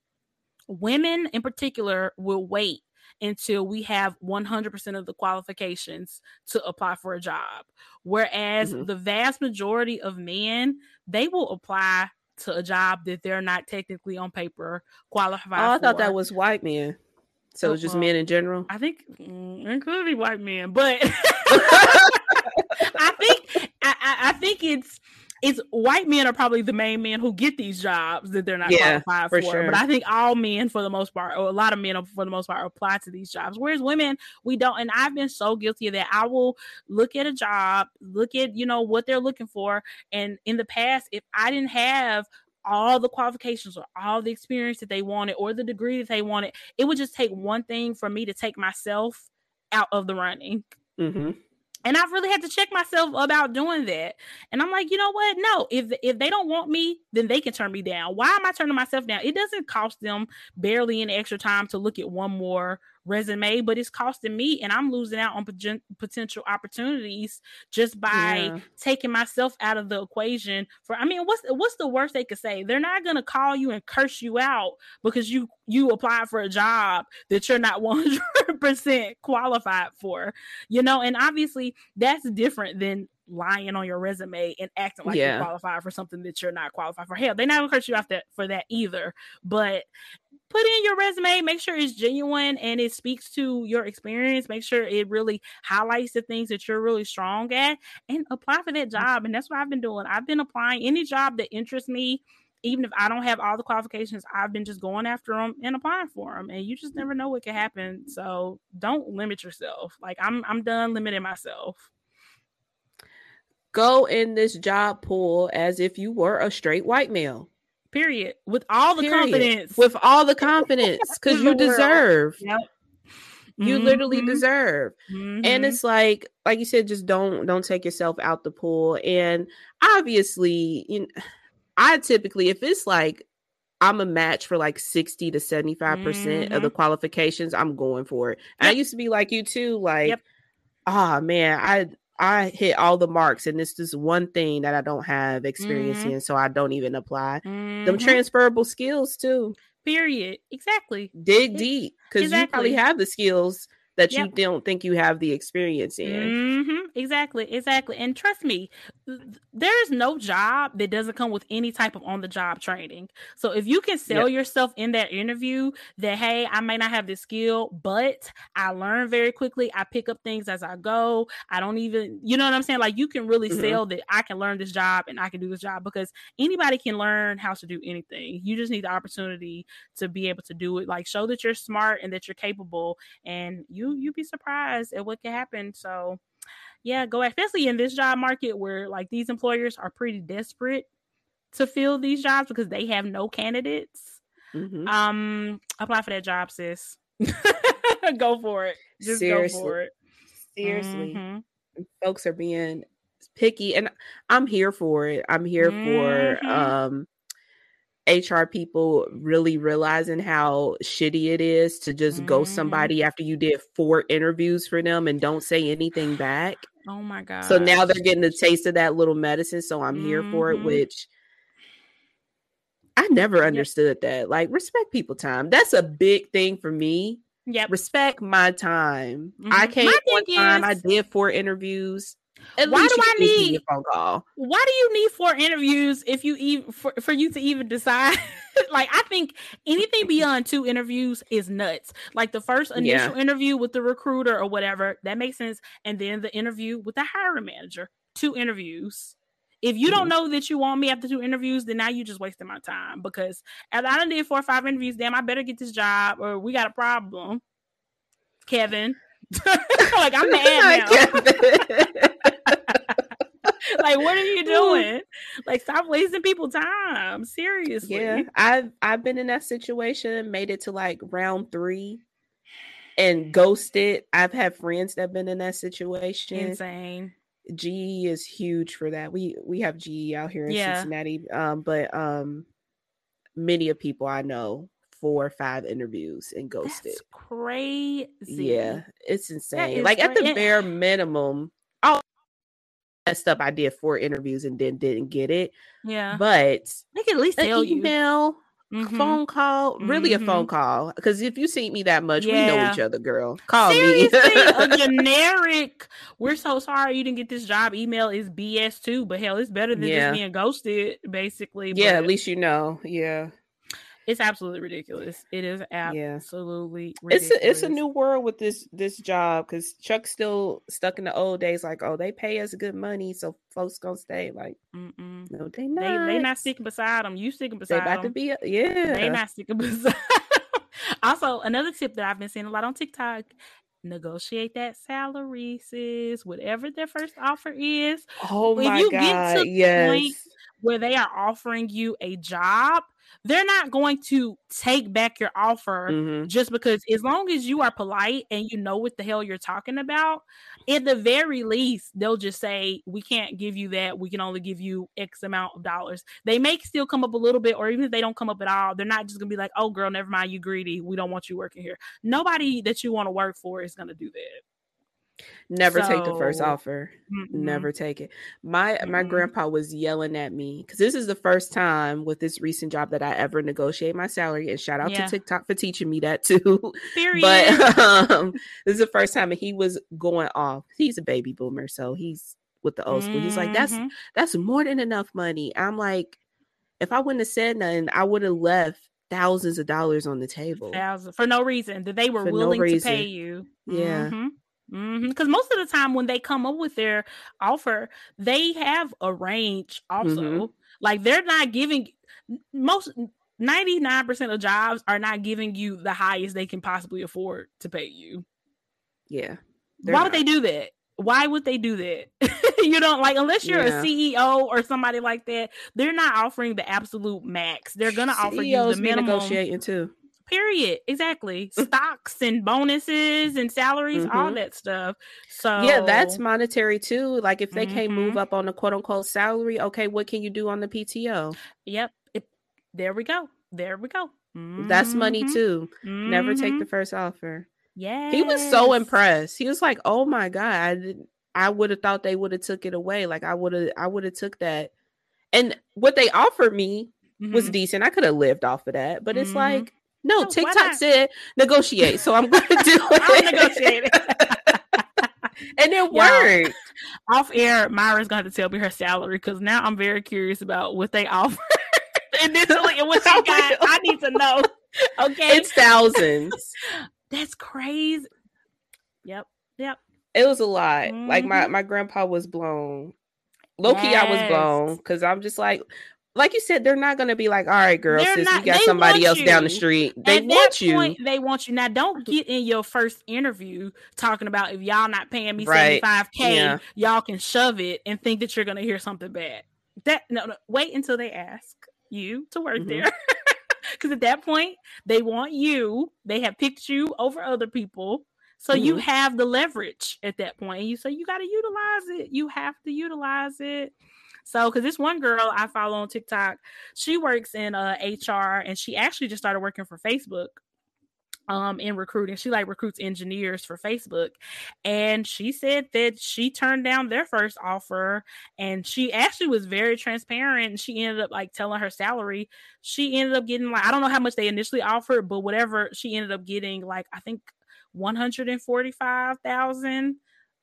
women in particular will wait until we have 100% of the qualifications to apply for a job. Whereas Mhm. the vast majority of men, they will apply to a job that they're not technically on paper qualified Oh, I thought for. that was white man. So it's just men in general. I think mm, including white men, but I think I, I, think it's it's white men are probably the main men who get these jobs that they're not yeah, qualified for. for. Sure. But I think all men, for the most part, or a lot of men, for the most part, apply to these jobs. Whereas women, we don't. And I've been so guilty of that. I will look at a job, look at you know what they're looking for, and in the past, if I didn't have all the qualifications or all the experience that they wanted or the degree that they wanted, it would just take one thing for me to take myself out of the running. Mm-hmm. And I've really had to check myself about doing that. And I'm like, you know what? No, if if they don't want me, then they can turn me down. Why am I turning myself down? It doesn't cost them barely any extra time to look at one more resume, but it's costing me and I'm losing out on potential opportunities just by yeah. taking myself out of the equation for I mean, what's what's the worst they could say? They're not going to call you and curse you out because you you applied for a job that you're not 100% qualified for. You know, and obviously that's different than lying on your resume and acting like yeah. you're qualified for something that you're not qualified for. Hell, they're not gonna curse you out that for that either. But put in your resume, make sure it's genuine and it speaks to your experience. Make sure it really highlights the things that you're really strong at and apply for that job. And that's what I've been doing. I've been applying any job that interests me. Even if I don't have all the qualifications, I've been just going after them and applying for them. And you just never know what can happen. So don't limit yourself. Like I'm, I'm done limiting myself go in this job pool as if you were a straight white male. Period. With all the Period. confidence. With all the confidence. Because you deserve. Yep. You mm-hmm. literally deserve. Mm-hmm. And it's like, like you said, just don't don't take yourself out the pool. And obviously, you know, I typically, if it's like I'm a match for like 60 to 75% mm-hmm. of the qualifications, I'm going for it. Yep. I used to be like you too, like, yep. oh man, I I hit all the marks, and this is one thing that I don't have experience mm-hmm. in, so I don't even apply. Mm-hmm. Them transferable skills too. Period. Exactly. Dig deep because exactly. you probably have the skills that yep. you don't think you have the experience in. Mm-hmm. Exactly, exactly. And trust me, there is no job that doesn't come with any type of on the job training. So if you can sell yep. yourself in that interview that, hey, I may not have the skill, but I learn very quickly. I pick up things as I go. I don't even, you know what I'm saying? Like you can really mm-hmm. sell that I can learn this job and I can do this job because anybody can learn how to do anything. You just need the opportunity to be able to do it. Like show that you're smart and that you're capable and you you be surprised at what can happen. So yeah, go especially in this job market where like these employers are pretty desperate to fill these jobs because they have no candidates. Mm-hmm. Um, apply for that job, sis. go for it. Just Seriously. go for it. Seriously. Mm-hmm. Folks are being picky and I'm here for it. I'm here mm-hmm. for um HR people really realizing how shitty it is to just mm-hmm. go somebody after you did four interviews for them and don't say anything back. Oh my god. So now they're getting a taste of that little medicine. So I'm mm-hmm. here for it, mm-hmm. which I never understood yep. that. Like respect people time. That's a big thing for me. Yeah. Respect my time. Mm-hmm. I came one time, is, I did four interviews. At why do I need a phone call? Why do you need four interviews if you even for, for you to even decide? like I think anything beyond two interviews is nuts. Like the first initial yeah. interview with the recruiter or whatever, that makes sense. And then the interview with the hiring manager. Two interviews. If you don't mm-hmm. know that you want me after two interviews, then now you just wasting my time because as I done did four or five interviews, damn, I better get this job or we got a problem. Kevin. like I'm mad now. like, what are you doing? Like, stop wasting people time. Seriously. Yeah, I've I've been in that situation. Made it to like round three, and ghosted. I've had friends that have been in that situation. Insane. GE is huge for that. We we have GE out here in yeah. Cincinnati, um, but um, many of people I know four or five interviews and ghosted. That's crazy. Yeah, it's insane. Like at the bare minimum, Oh messed up. I did four interviews and then didn't get it. Yeah. But they can at least tell email, you. Mm-hmm. phone call, mm-hmm. really a phone mm-hmm. call. Because if you see me that much, yeah. we know each other, girl. Call Seriously, me. a generic, we're so sorry you didn't get this job email is BS too, but hell, it's better than yeah. just being ghosted, basically. Yeah, but... at least you know. Yeah It's absolutely ridiculous. It is absolutely yeah. It's a, it's a new world with this this job because Chuck's still stuck in the old days. Like, oh, they pay us good money, so folks gonna stay. Like, Mm-mm. no, they not. They, they not sticking beside them. You sticking beside them. They about them. to be, a, yeah. They not sticking beside. also, another tip that I've been seeing a lot on TikTok negotiate that salary, sis. Whatever their first offer is. Oh my if you god! Get to yes. The point where they are offering you a job, they're not going to take back your offer mm-hmm. just because as long as you are polite and you know what the hell you're talking about at the very least they'll just say we can't give you that. We can only give you x amount of dollars. They may still come up a little bit or even if they don't come up at all they're not just gonna be like oh girl never mind. You greedy. We don't want you working here. Nobody that you want to work for is gonna do that Never so, take the first offer. Mm-hmm. Never take it. My mm-hmm. my grandpa was yelling at me because this is the first time with this recent job that I ever negotiate my salary. And shout out yeah. to TikTok for teaching me that too. But um, this is the first time, and he was going off. He's a baby boomer, so he's with the old school. He's like, "That's mm-hmm. that's more than enough money." I'm like, if I wouldn't have said nothing, I would have left thousands of dollars on the table. Thousands for no reason. That they were for willing no to pay you. Yeah. Mm-hmm. Because mm-hmm. most of the time when they come up with their offer, they have a range also. Mm-hmm. Like they're not giving most 99% of jobs are not giving you the highest they can possibly afford to pay you. Yeah. Why not. would they do that? Why would they do that? you don't like unless you're yeah. a CEO or somebody like that, they're not offering the absolute max. They're gonna CEOs offer you the minimum. negotiating too. Period. Exactly. Stocks and bonuses and salaries, mm-hmm. all that stuff. So yeah, that's monetary too. Like if they mm-hmm. can't move mm-hmm. up on the quote unquote salary, okay, what can you do on the PTO? Yep. It, there we go. There we go. Mm-hmm. That's money mm-hmm. too. Never take the mm-hmm. first offer. Yeah. He was so impressed. He was like, "Oh my god, I, I would have thought they would have took it away. Like I would have, I would have took that." And what they offered me was decent. I could have lived off of that, but it's like no, TikTok said negotiate, so I'm going to do it. I'm negotiating. and it worked. off air, Myra's going to tell me her salary because now I'm very curious about what they offer initially and what she got. I need to know. Okay, it's thousands. That's crazy. Yep, yep. It was a lot. Mm-hmm. Like my mm-hmm. my grandpa was blown. Low key, yes. I was blown because I'm just like, like you said, they're not going to be like, all right, girl, since we got somebody else you. down the street. They At want you. Point, they want you. Now, don't get in your first interview talking about if y'all not paying me right. 75K, yeah. y'all can shove it and think that you're going to hear something bad. That no, no, wait until they ask you to work mm-hmm. there. Because at that point, they want you. They have picked you over other people. So mm-hmm. you have the leverage at that point. And you say you got to utilize it. You have to utilize it. So, because this one girl I follow on TikTok, she works in uh, HR and she actually just started working for Facebook um in recruiting. She like recruits engineers for Facebook. And she said that she turned down their first offer and she actually was very transparent. and She ended up like telling her salary. She ended up getting like I don't know how much they initially offered, but whatever she ended up getting like I think 145,000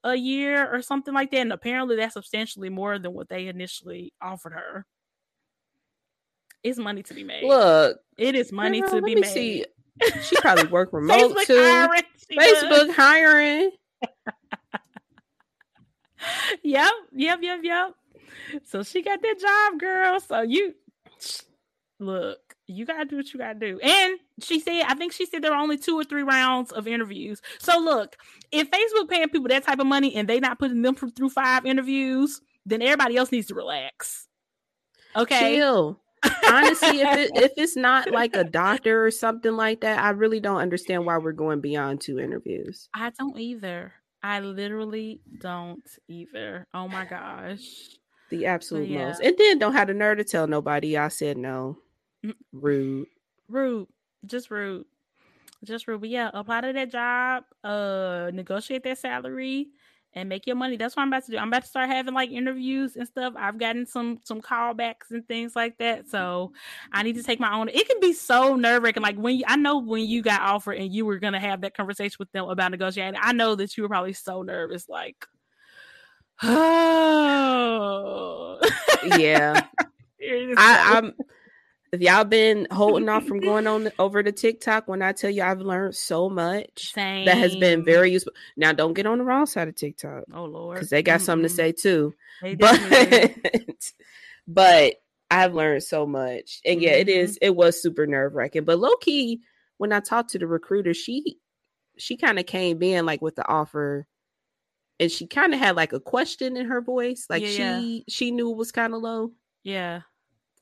a year or something like that. And apparently that's substantially more than what they initially offered her. It's money to be made. Look, it is money to be made. See. She probably work remote Facebook too. Hiring. Facebook hiring. yep, yep, yep, yep. So she got that job, girl. So you look, you gotta do what you gotta do. And she said, I think she said there were only two or three rounds of interviews. So look, if Facebook paying people that type of money and they not putting them through five interviews, then everybody else needs to relax. Okay. Chill. Honestly, if it, if it's not like a doctor or something like that, I really don't understand why we're going beyond two interviews. I don't either. I literally don't either. Oh my gosh. The absolute yeah. most. And then don't have the nerve to tell nobody I said no. Rude. Rude. Just rude. Just rude. But yeah, apply to that job, uh, negotiate that salary and make your money. That's what I'm about to do. I'm about to start having like interviews and stuff. I've gotten some some callbacks and things like that. So I need to take my own. It can be so nerve wracking. Like when you, I know when you got offered and you were gonna have that conversation with them about negotiating. I know that you were probably so nervous. Like, oh, yeah. I, I'm if y'all been holding off from going on over to TikTok, when I tell you I've learned so much Same. that has been very useful. Now, don't get on the wrong side of TikTok Oh Lord, because they got something to say too. They. But but I've learned so much, and yeah, it Mhm. is. It was super nerve wracking, but low key, when I talked to the recruiter, she she kind of came in like with the offer. And she kind of had like a question in her voice, like Yeah, she yeah. she knew it was kind of low, yeah.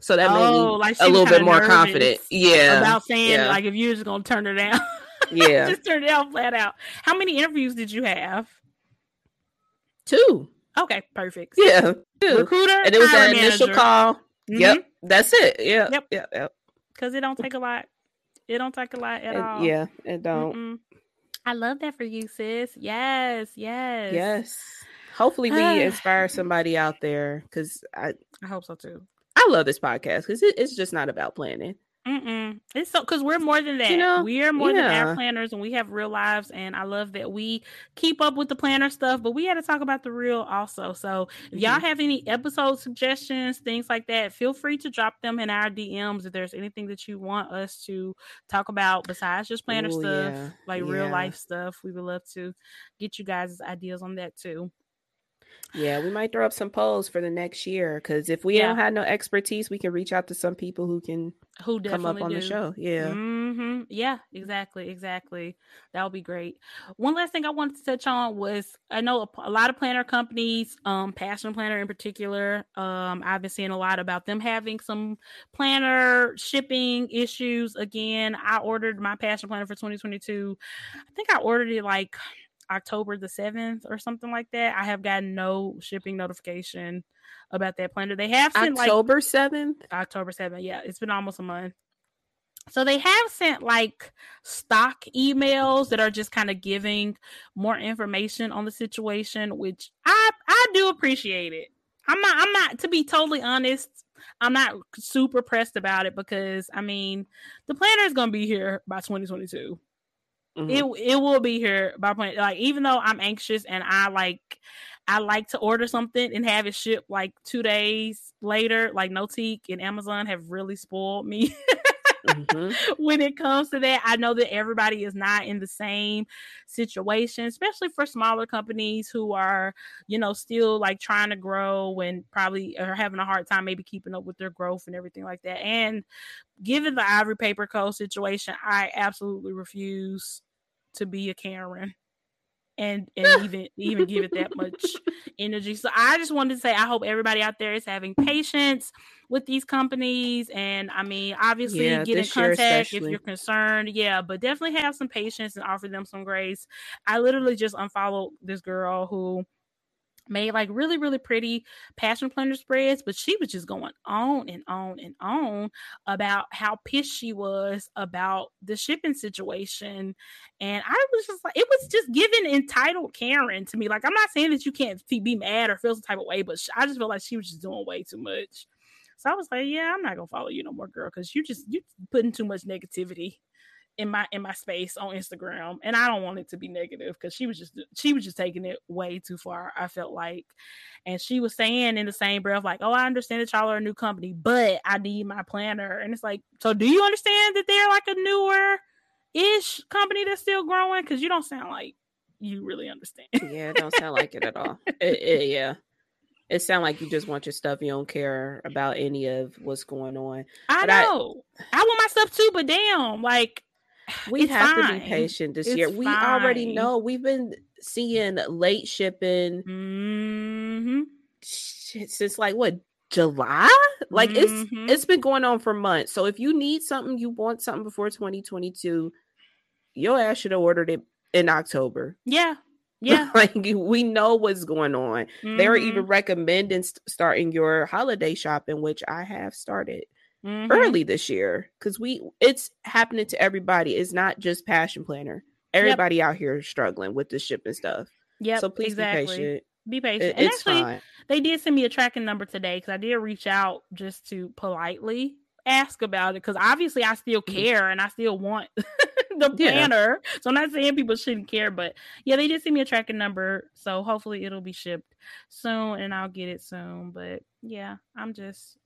So that made Oh, me like a little bit more confident. Yeah, About saying yeah. like if you're just gonna turn it down, yeah, just turn it down flat out. How many interviews did you have? two, Okay, perfect. yeah, two. Recruiter and it was that initial manager. call. Mhm. Yep, that's it. Yeah, Yep. yep, yep. Cause it don't take a lot. It don't take a lot at And- all. yeah, it don't. Mm-mm. I love that for you, sis. Yes, yes. Yes. Hopefully, we inspire somebody out there because I I hope so too. I love this podcast because it, it's just not about planning. Mm-mm. It's so because we're more than that. know, we are more than our planners, and we have real lives. And I love that we keep up with the planner stuff, but we had to talk about the real also. So if y'all Mm-hmm. have any episode suggestions, things like that, feel free to drop them in our DMs. If there's anything that you want us to talk about besides just planner Ooh, stuff, yeah, like real life stuff, we would love to get you guys' ideas on that too. Yeah, we might throw up some polls for the next year because if we Yeah. don't have no expertise, we can reach out to some people who can Who come up on the show. Yeah. hmm Yeah, exactly, exactly. That would be great. One last thing I wanted to touch on was I know a, a lot of planner companies, um, Passion Planner in particular. Um, I've been seeing a lot about them having some planner shipping issues. Again, I ordered my Passion Planner for 2022. I think I ordered it like October the 7th or something like that. I have gotten no shipping notification about that planner. They have sent like October seventh. October 7th. Yeah, it's been almost a month. So they have sent like stock emails that are just kind of giving more information on the situation, which I I do appreciate it. I'm not I'm not to be totally honest, I'm not super pressed about it because I mean the planner is gonna be here by 2022 Mhm. it it will be here by point like even though I'm anxious and I like I like to order something and have it shipped like two days later, like Notique and Amazon have really spoiled me Mhm. when it comes to that. I know that everybody is not in the same situation, especially for smaller companies who are, you know, still like trying to grow and probably are having a hard time maybe keeping up with their growth and everything like that. And given the Ivory Paper Co situation, I absolutely refuse to be a Karen and and even even give it that much energy. So I just wanted to say I hope everybody out there is having patience with these companies and I mean obviously Yeah, get in contact if you're concerned. Yeah, but definitely have some patience and offer them some grace. I literally just unfollowed this girl who made like really really pretty passion planner spreads but she was just going on and on and on about how pissed she was about the shipping situation. And i was just like it was just giving entitled karen to me. Like i'm not saying that you can't be mad or feel some type of way but i just felt like she was just doing way too much. So i was like yeah i'm not gonna follow you no more girl because you just you putting too much negativity in my in my space on Instagram and I don't want it to be negative because she was just she was just taking it way too far I felt like and she was saying in the same breath like oh I understand that y'all are a new company but I need my planner and it's like so do you understand that they're like a newer ish company that's still growing because you don't sound like you really understand yeah, it don't sound like it at all. It, it- yeah. It sounds like you just want your stuff. You don't care about any of what's going on. I But I- know I, want my stuff too but damn like We It's have to be patient this It's year. We already know we've been seeing late shipping hmm shit since like what July? Like Mhm. it's it's been going on for months. So if you need something, you want something before 2022, your ass should have ordered it in October. yeah yeah like we know what's going on. They're Mhm. even recommending st- starting your holiday shopping, which I have started Mhm. early this year because we it's happening to everybody. It's not just Passion Planner. Everybody out here is struggling with the shipping stuff. Yeah. so please exactly. be patient. Be patient. It- and it's actually, fine. they did send me a tracking number today because I did reach out just to politely ask about it because obviously I still Mhm. care and I still want the Yeah. planner. So I'm not saying people shouldn't care, but yeah, they did send me a tracking number. So hopefully it'll be shipped soon and I'll get it soon. But yeah, I'm just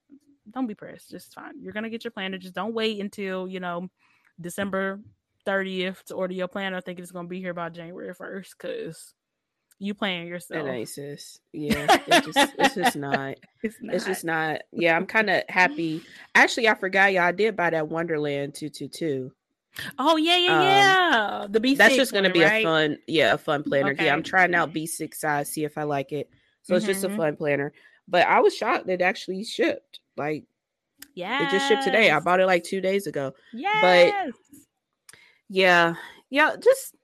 don't be pressed. Just fine. You're gonna get your planner. Just don't wait until you know December 30th to order your planner. I think it's gonna be here by January 1st because you playing yourself. It ain't sis. Yeah, it just, it's just not. It's, not. it's just not. Yeah, I'm kind of happy. Actually, I forgot y'all. I did buy that Wonderland two two two. Oh yeah, yeah, um, yeah. The B. That's just gonna one, be right? a fun, yeah, a fun planner. Okay. Yeah, I'm trying out B six size, see if I like it. So mm-hmm. it's just a mm-hmm. fun planner. But I was shocked that it actually shipped. Like, yeah, it just shipped today. I bought it like two days ago. Yeah, but yeah, yeah, just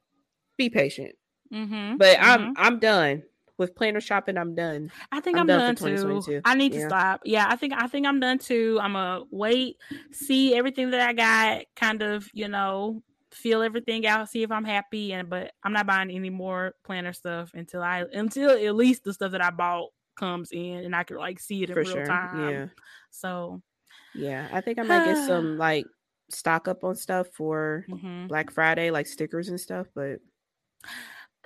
be patient. Mm-hmm. But mm-hmm. I'm I'm done with planner shopping. I'm done. I think I'm, I'm done, done too. I need yeah. to stop. Yeah, I think I think I'm done too. I'm gonna wait, see everything that I got, kind of you know feel everything out, see if I'm happy, and but I'm not buying any more planner stuff until I until at least the stuff that I bought comes in and I can like see it in For real sure. time. Yeah. So yeah, I think I might get some like stock up on stuff for mm-hmm. Black Friday, like stickers and stuff, but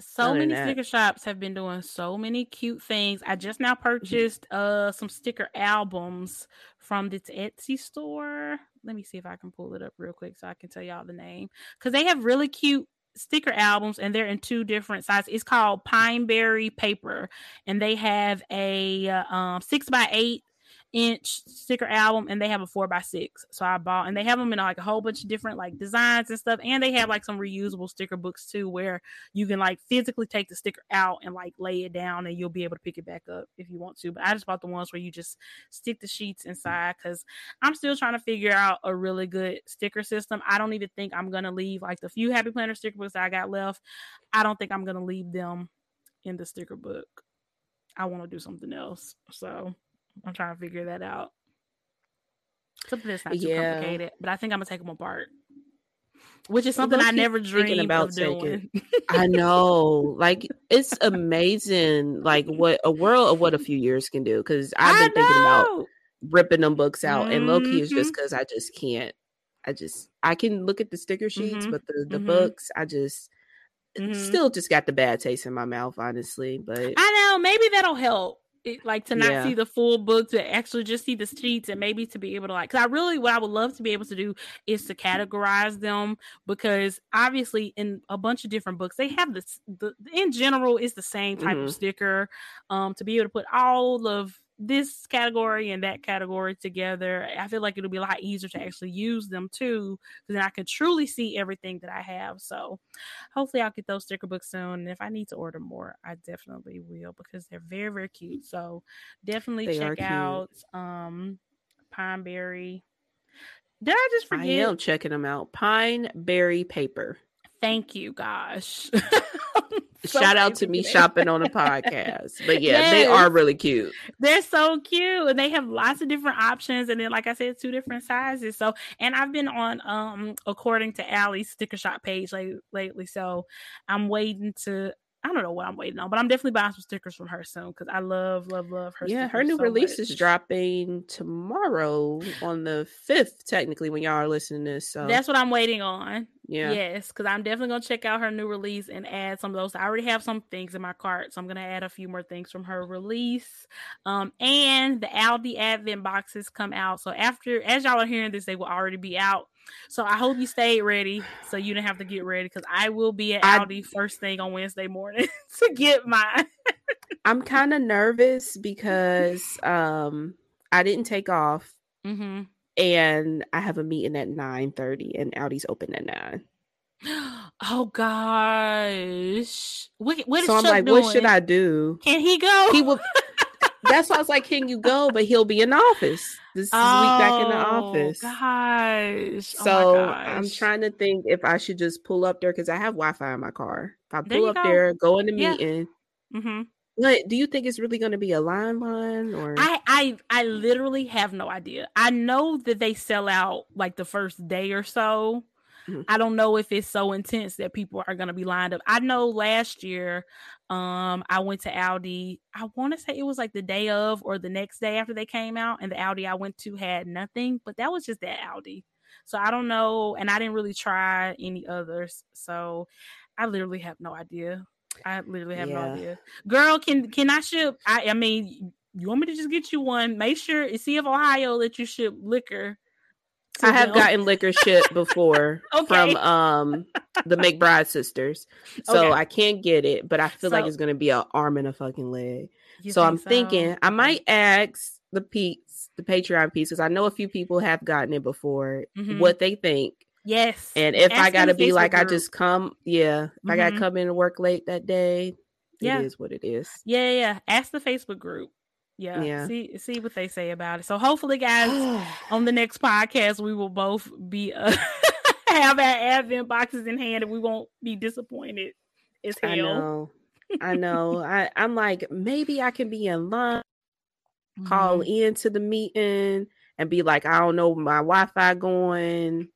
so many sticker shops have been doing so many cute things. I just now mm-hmm. purchased uh some sticker albums from this Etsy store. Let me see if I can pull it up real quick so I can tell y'all the name. Because they have really cute sticker albums and they're in two different sizes. It's called Pineberry Paper, and they have a uh, um, six by eight inch sticker album and they have a four by six. So I bought and they have them in like a whole bunch of different like designs and stuff. And they have like some reusable sticker books too where you can like physically take the sticker out and like lay it down and you'll be able to pick it back up if you want to. But I just bought the ones where you just stick the sheets inside because I'm still trying to figure out a really good sticker system. I don't even think I'm gonna leave like the few happy planner sticker books I got left. I don't think I'm gonna leave them in the sticker book. I want to do something else. So I'm trying to figure that out. Something that's not too yeah. complicated, but I think I'm gonna take them apart. Which is something I never dreamed about doing. I know, like it's amazing, like what a world of what a few years can do. Because I've been thinking about ripping them books out, mm-hmm. and low key is just because. I just can't. I just I can look at the sticker sheets, mm-hmm. but the the mm-hmm. books, I just mm-hmm. still just got the bad taste in my mouth, honestly. But I know maybe that'll help it, like to not yeah. see the full book to actually just see the sheets and maybe to be able to like because i really what i would love to be able to do is to categorize them because obviously in a bunch of different books they have this the in general it's the same type mm-hmm. of sticker um to be able to put all of this category and that category together, I feel like it'll be a lot easier to actually use them too, because then I can truly see everything that I have. So hopefully I'll get those sticker books soon. And if I need to order more, I definitely will because they're very, very cute. So definitely they check out um Pineberry. Did I just forget? I am checking them out. Pineberry paper. Thank you, gosh. Shout out to me shopping on a podcast. But yeah, yes. they are really cute. They're so cute. And they have lots of different options. And then, like I said, two different sizes. So, and I've been on um according to Allie's sticker shop page like lately. So I'm waiting to I don't know what I'm waiting on, but I'm definitely buying some stickers from her soon because I love, love, love her. Yeah, her new so release much. is dropping tomorrow on the fifth, technically, when y'all are listening to this. So that's what I'm waiting on. Yeah. Yes, because I'm definitely gonna check out her new release and add some of those. I already have some things in my cart, so I'm gonna add a few more things from her release. Um, and the Aldi Advent boxes come out. So after, as y'all are hearing this, they will already be out. So I hope you stayed ready, so you didn't have to get ready because I will be at I, Aldi first thing on Wednesday morning to get mine. I'm kind of nervous because um I didn't take off. Mm-hmm and I have a meeting at nine thirty, and Aldi's open at nine. Oh gosh, what, what so I'm Chuck like, doing? what should I do? Can he go? He will. That's why I was like, can you go? But he'll be in office. This is oh, week back in the oh, office. Gosh. Oh so oh gosh. I'm trying to think if I should just pull up there because I have Wi-Fi in my car. If I pull there up go. there, go in the yeah. meeting. Mm-hmm. What do you think it's really going to be a line line or I I I literally have no idea. I know that they sell out like the first day or so. Mm-hmm. I don't know if it's so intense that people are going to be lined up. I know last year um I went to Aldi. I want to say it was like the day of or the next day after they came out and the Aldi I went to had nothing, but that was just that Aldi. So I don't know and I didn't really try any others. So I literally have no idea I literally have yeah. no idea. Girl, can can I ship? I I mean, You want me to just get you one? Make sure see if Ohio let you ship liquor. I have gotten liquor shipped before okay. from um the McBride sisters, so okay. I can't get it, but I feel so, like it's gonna be an arm and a fucking leg. So I'm so? thinking I might ask the peeps, the Patreon piece, because I know a few people have gotten it before. Mm-hmm. What they think. Yes. And if ask I gotta be like, group. I just come, yeah. If mm-hmm. I gotta mm-hmm. come in and work late that day, yeah. it is what it is. Yeah, yeah. Ask the Facebook group. Yeah, yeah. See, see what they say about it. So hopefully, guys, on the next podcast, we will both be uh, have our advent boxes in hand, and we won't be disappointed. As hell. I know. I know. I I'm like maybe I can be in line, mm-hmm. call into the meeting, and be like, I don't know, my Wi-Fi going.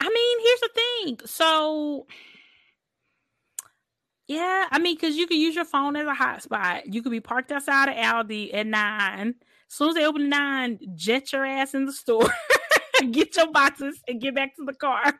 I mean, here's the thing. So yeah, I mean, because you can use your phone as a hotspot. You could be parked outside of Aldi at nine. As soon as they open nine, jet your ass in the store, get your boxes, and get back to the car.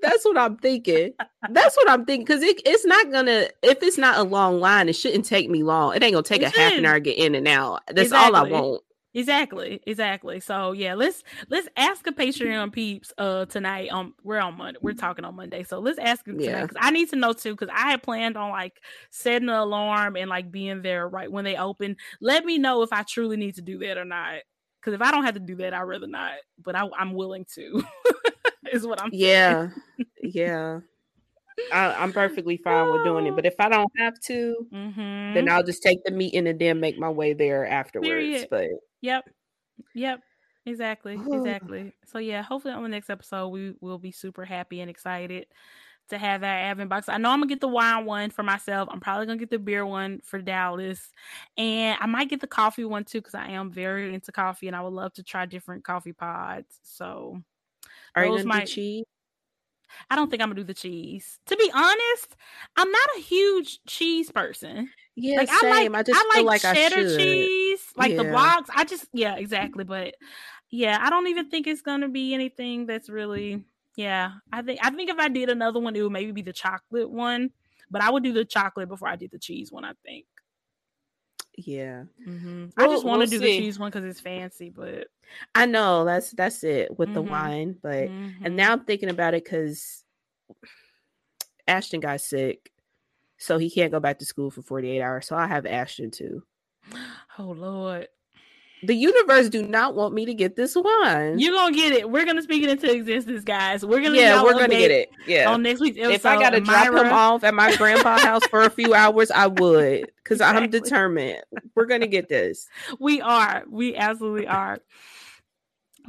That's what I'm thinking. That's what I'm thinking. Because it, it's not gonna if it's not a long line, it shouldn't take me long. It ain't gonna take it a half an hour to get in and out. That's exactly. all I want. Exactly, exactly. So yeah, let's let's ask a Patreon peeps uh tonight. Um, we're on Monday. We're talking on Monday, so let's ask them tonight because I need to know too. Because I had planned on like setting an alarm and like being there right when they open. Let me know if I truly need to do that or not. Because if I don't have to do that, I'd rather not. But I, am willing to. is what I'm. Yeah, yeah. I, am perfectly fine with doing it. But if I don't have to, mm-hmm. then I'll just take the meeting and then make my way there afterwards. Period. But Yep. Yep. Exactly. Exactly. So yeah, hopefully on the next episode we will be super happy and excited to have that Advent box. I know I'm gonna get the wine one for myself. I'm probably gonna get the beer one for Dallas, and I might get the coffee one too because I am very into coffee and I would love to try different coffee pods. So, are you gonna might... do cheese? I don't think I'm gonna do the cheese. To be honest, I'm not a huge cheese person. Yeah, like, same. I, like, I just I feel like, like cheddar cheese, like yeah. the blocks. I just yeah, exactly. But yeah, I don't even think it's gonna be anything that's really yeah. I think I think if I did another one, it would maybe be the chocolate one. But I would do the chocolate before I did the cheese one. I think. Yeah, mm-hmm. I just want to we'll do see. the cheese one because it's fancy, but I know that's that's it with mm-hmm. the wine. But mm-hmm. and now I'm thinking about it because Ashton got sick, so he can't go back to school for 48 hours. So I have Ashton too. Oh Lord. The universe do not want me to get this one. You're gonna get it. We're gonna speak it into existence, guys. We're gonna yeah, we're gonna get it. Yeah. On next week's episode, if I gotta drop him off at my grandpa's house for a few hours, I would because exactly. I'm determined. We're gonna get this. We are. We absolutely are.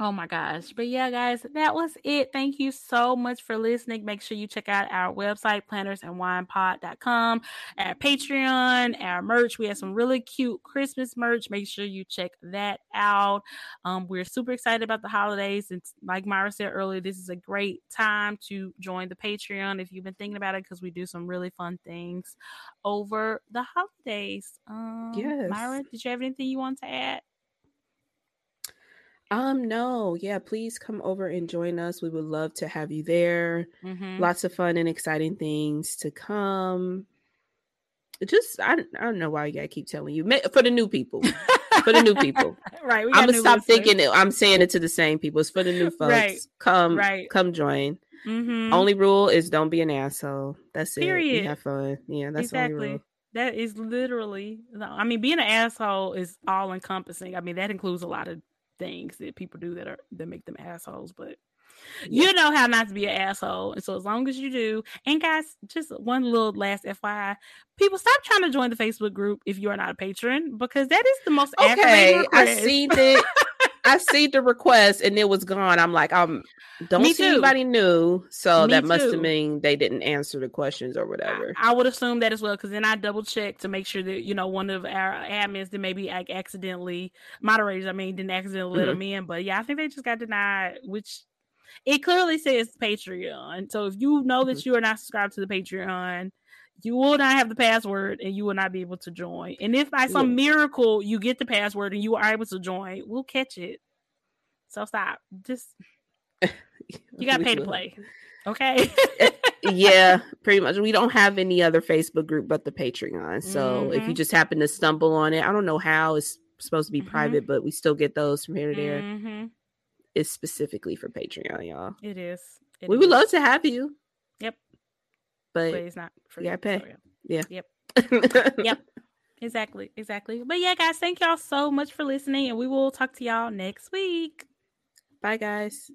Oh my gosh. But yeah, guys, that was it. Thank you so much for listening. Make sure you check out our website, plannersandwinepod.com, our Patreon, our merch. We have some really cute Christmas merch. Make sure you check that out. Um, we're super excited about the holidays. And like Myra said earlier, this is a great time to join the Patreon if you've been thinking about it, because we do some really fun things over the holidays. Um, yes. Myra, did you have anything you want to add? Um, no, yeah, please come over and join us. We would love to have you there. Mm-hmm. Lots of fun and exciting things to come. Just I, I don't know why I keep telling you for the new people. for the new people. right. I'm gonna stop listeners. thinking it, I'm saying it to the same people. It's for the new folks. Right. Come right. come join. Mm-hmm. Only rule is don't be an asshole. That's Period. it. We have fun. Yeah, that's exactly. That is literally. I mean, being an asshole is all encompassing. I mean, that includes a lot of things that people do that are that make them assholes, but you know how not to be an asshole. And so as long as you do, and guys, just one little last FYI, people stop trying to join the Facebook group if you are not a patron because that is the most okay. I seen it. I see the request and it was gone. I'm like, I'm um, don't Me see too. anybody new, so Me that must have mean they didn't answer the questions or whatever. I, I would assume that as well because then I double check to make sure that you know one of our admins that maybe like accidentally moderators, I mean, didn't accidentally mm-hmm. let them in. But yeah, I think they just got denied, which it clearly says Patreon. So if you know that mm-hmm. you are not subscribed to the Patreon, you will not have the password and you will not be able to join. And if by some yeah. miracle you get the password and you are able to join, we'll catch it. So stop. Just you got to pay to play. Okay. yeah, pretty much. We don't have any other Facebook group but the Patreon. So mm-hmm. if you mm-hmm. just happen to stumble on it, I don't know how it's supposed to be Mhm. private, but we still get those from here to there. Mhm. It's specifically for Patreon, y'all. It is. It we would love to have you. But but it's not free. you gotta pay. so yeah. yeah. Yep. Yep. Exactly. Exactly. But yeah, guys, thank y'all so much for listening, and we will talk to y'all next week. Bye guys.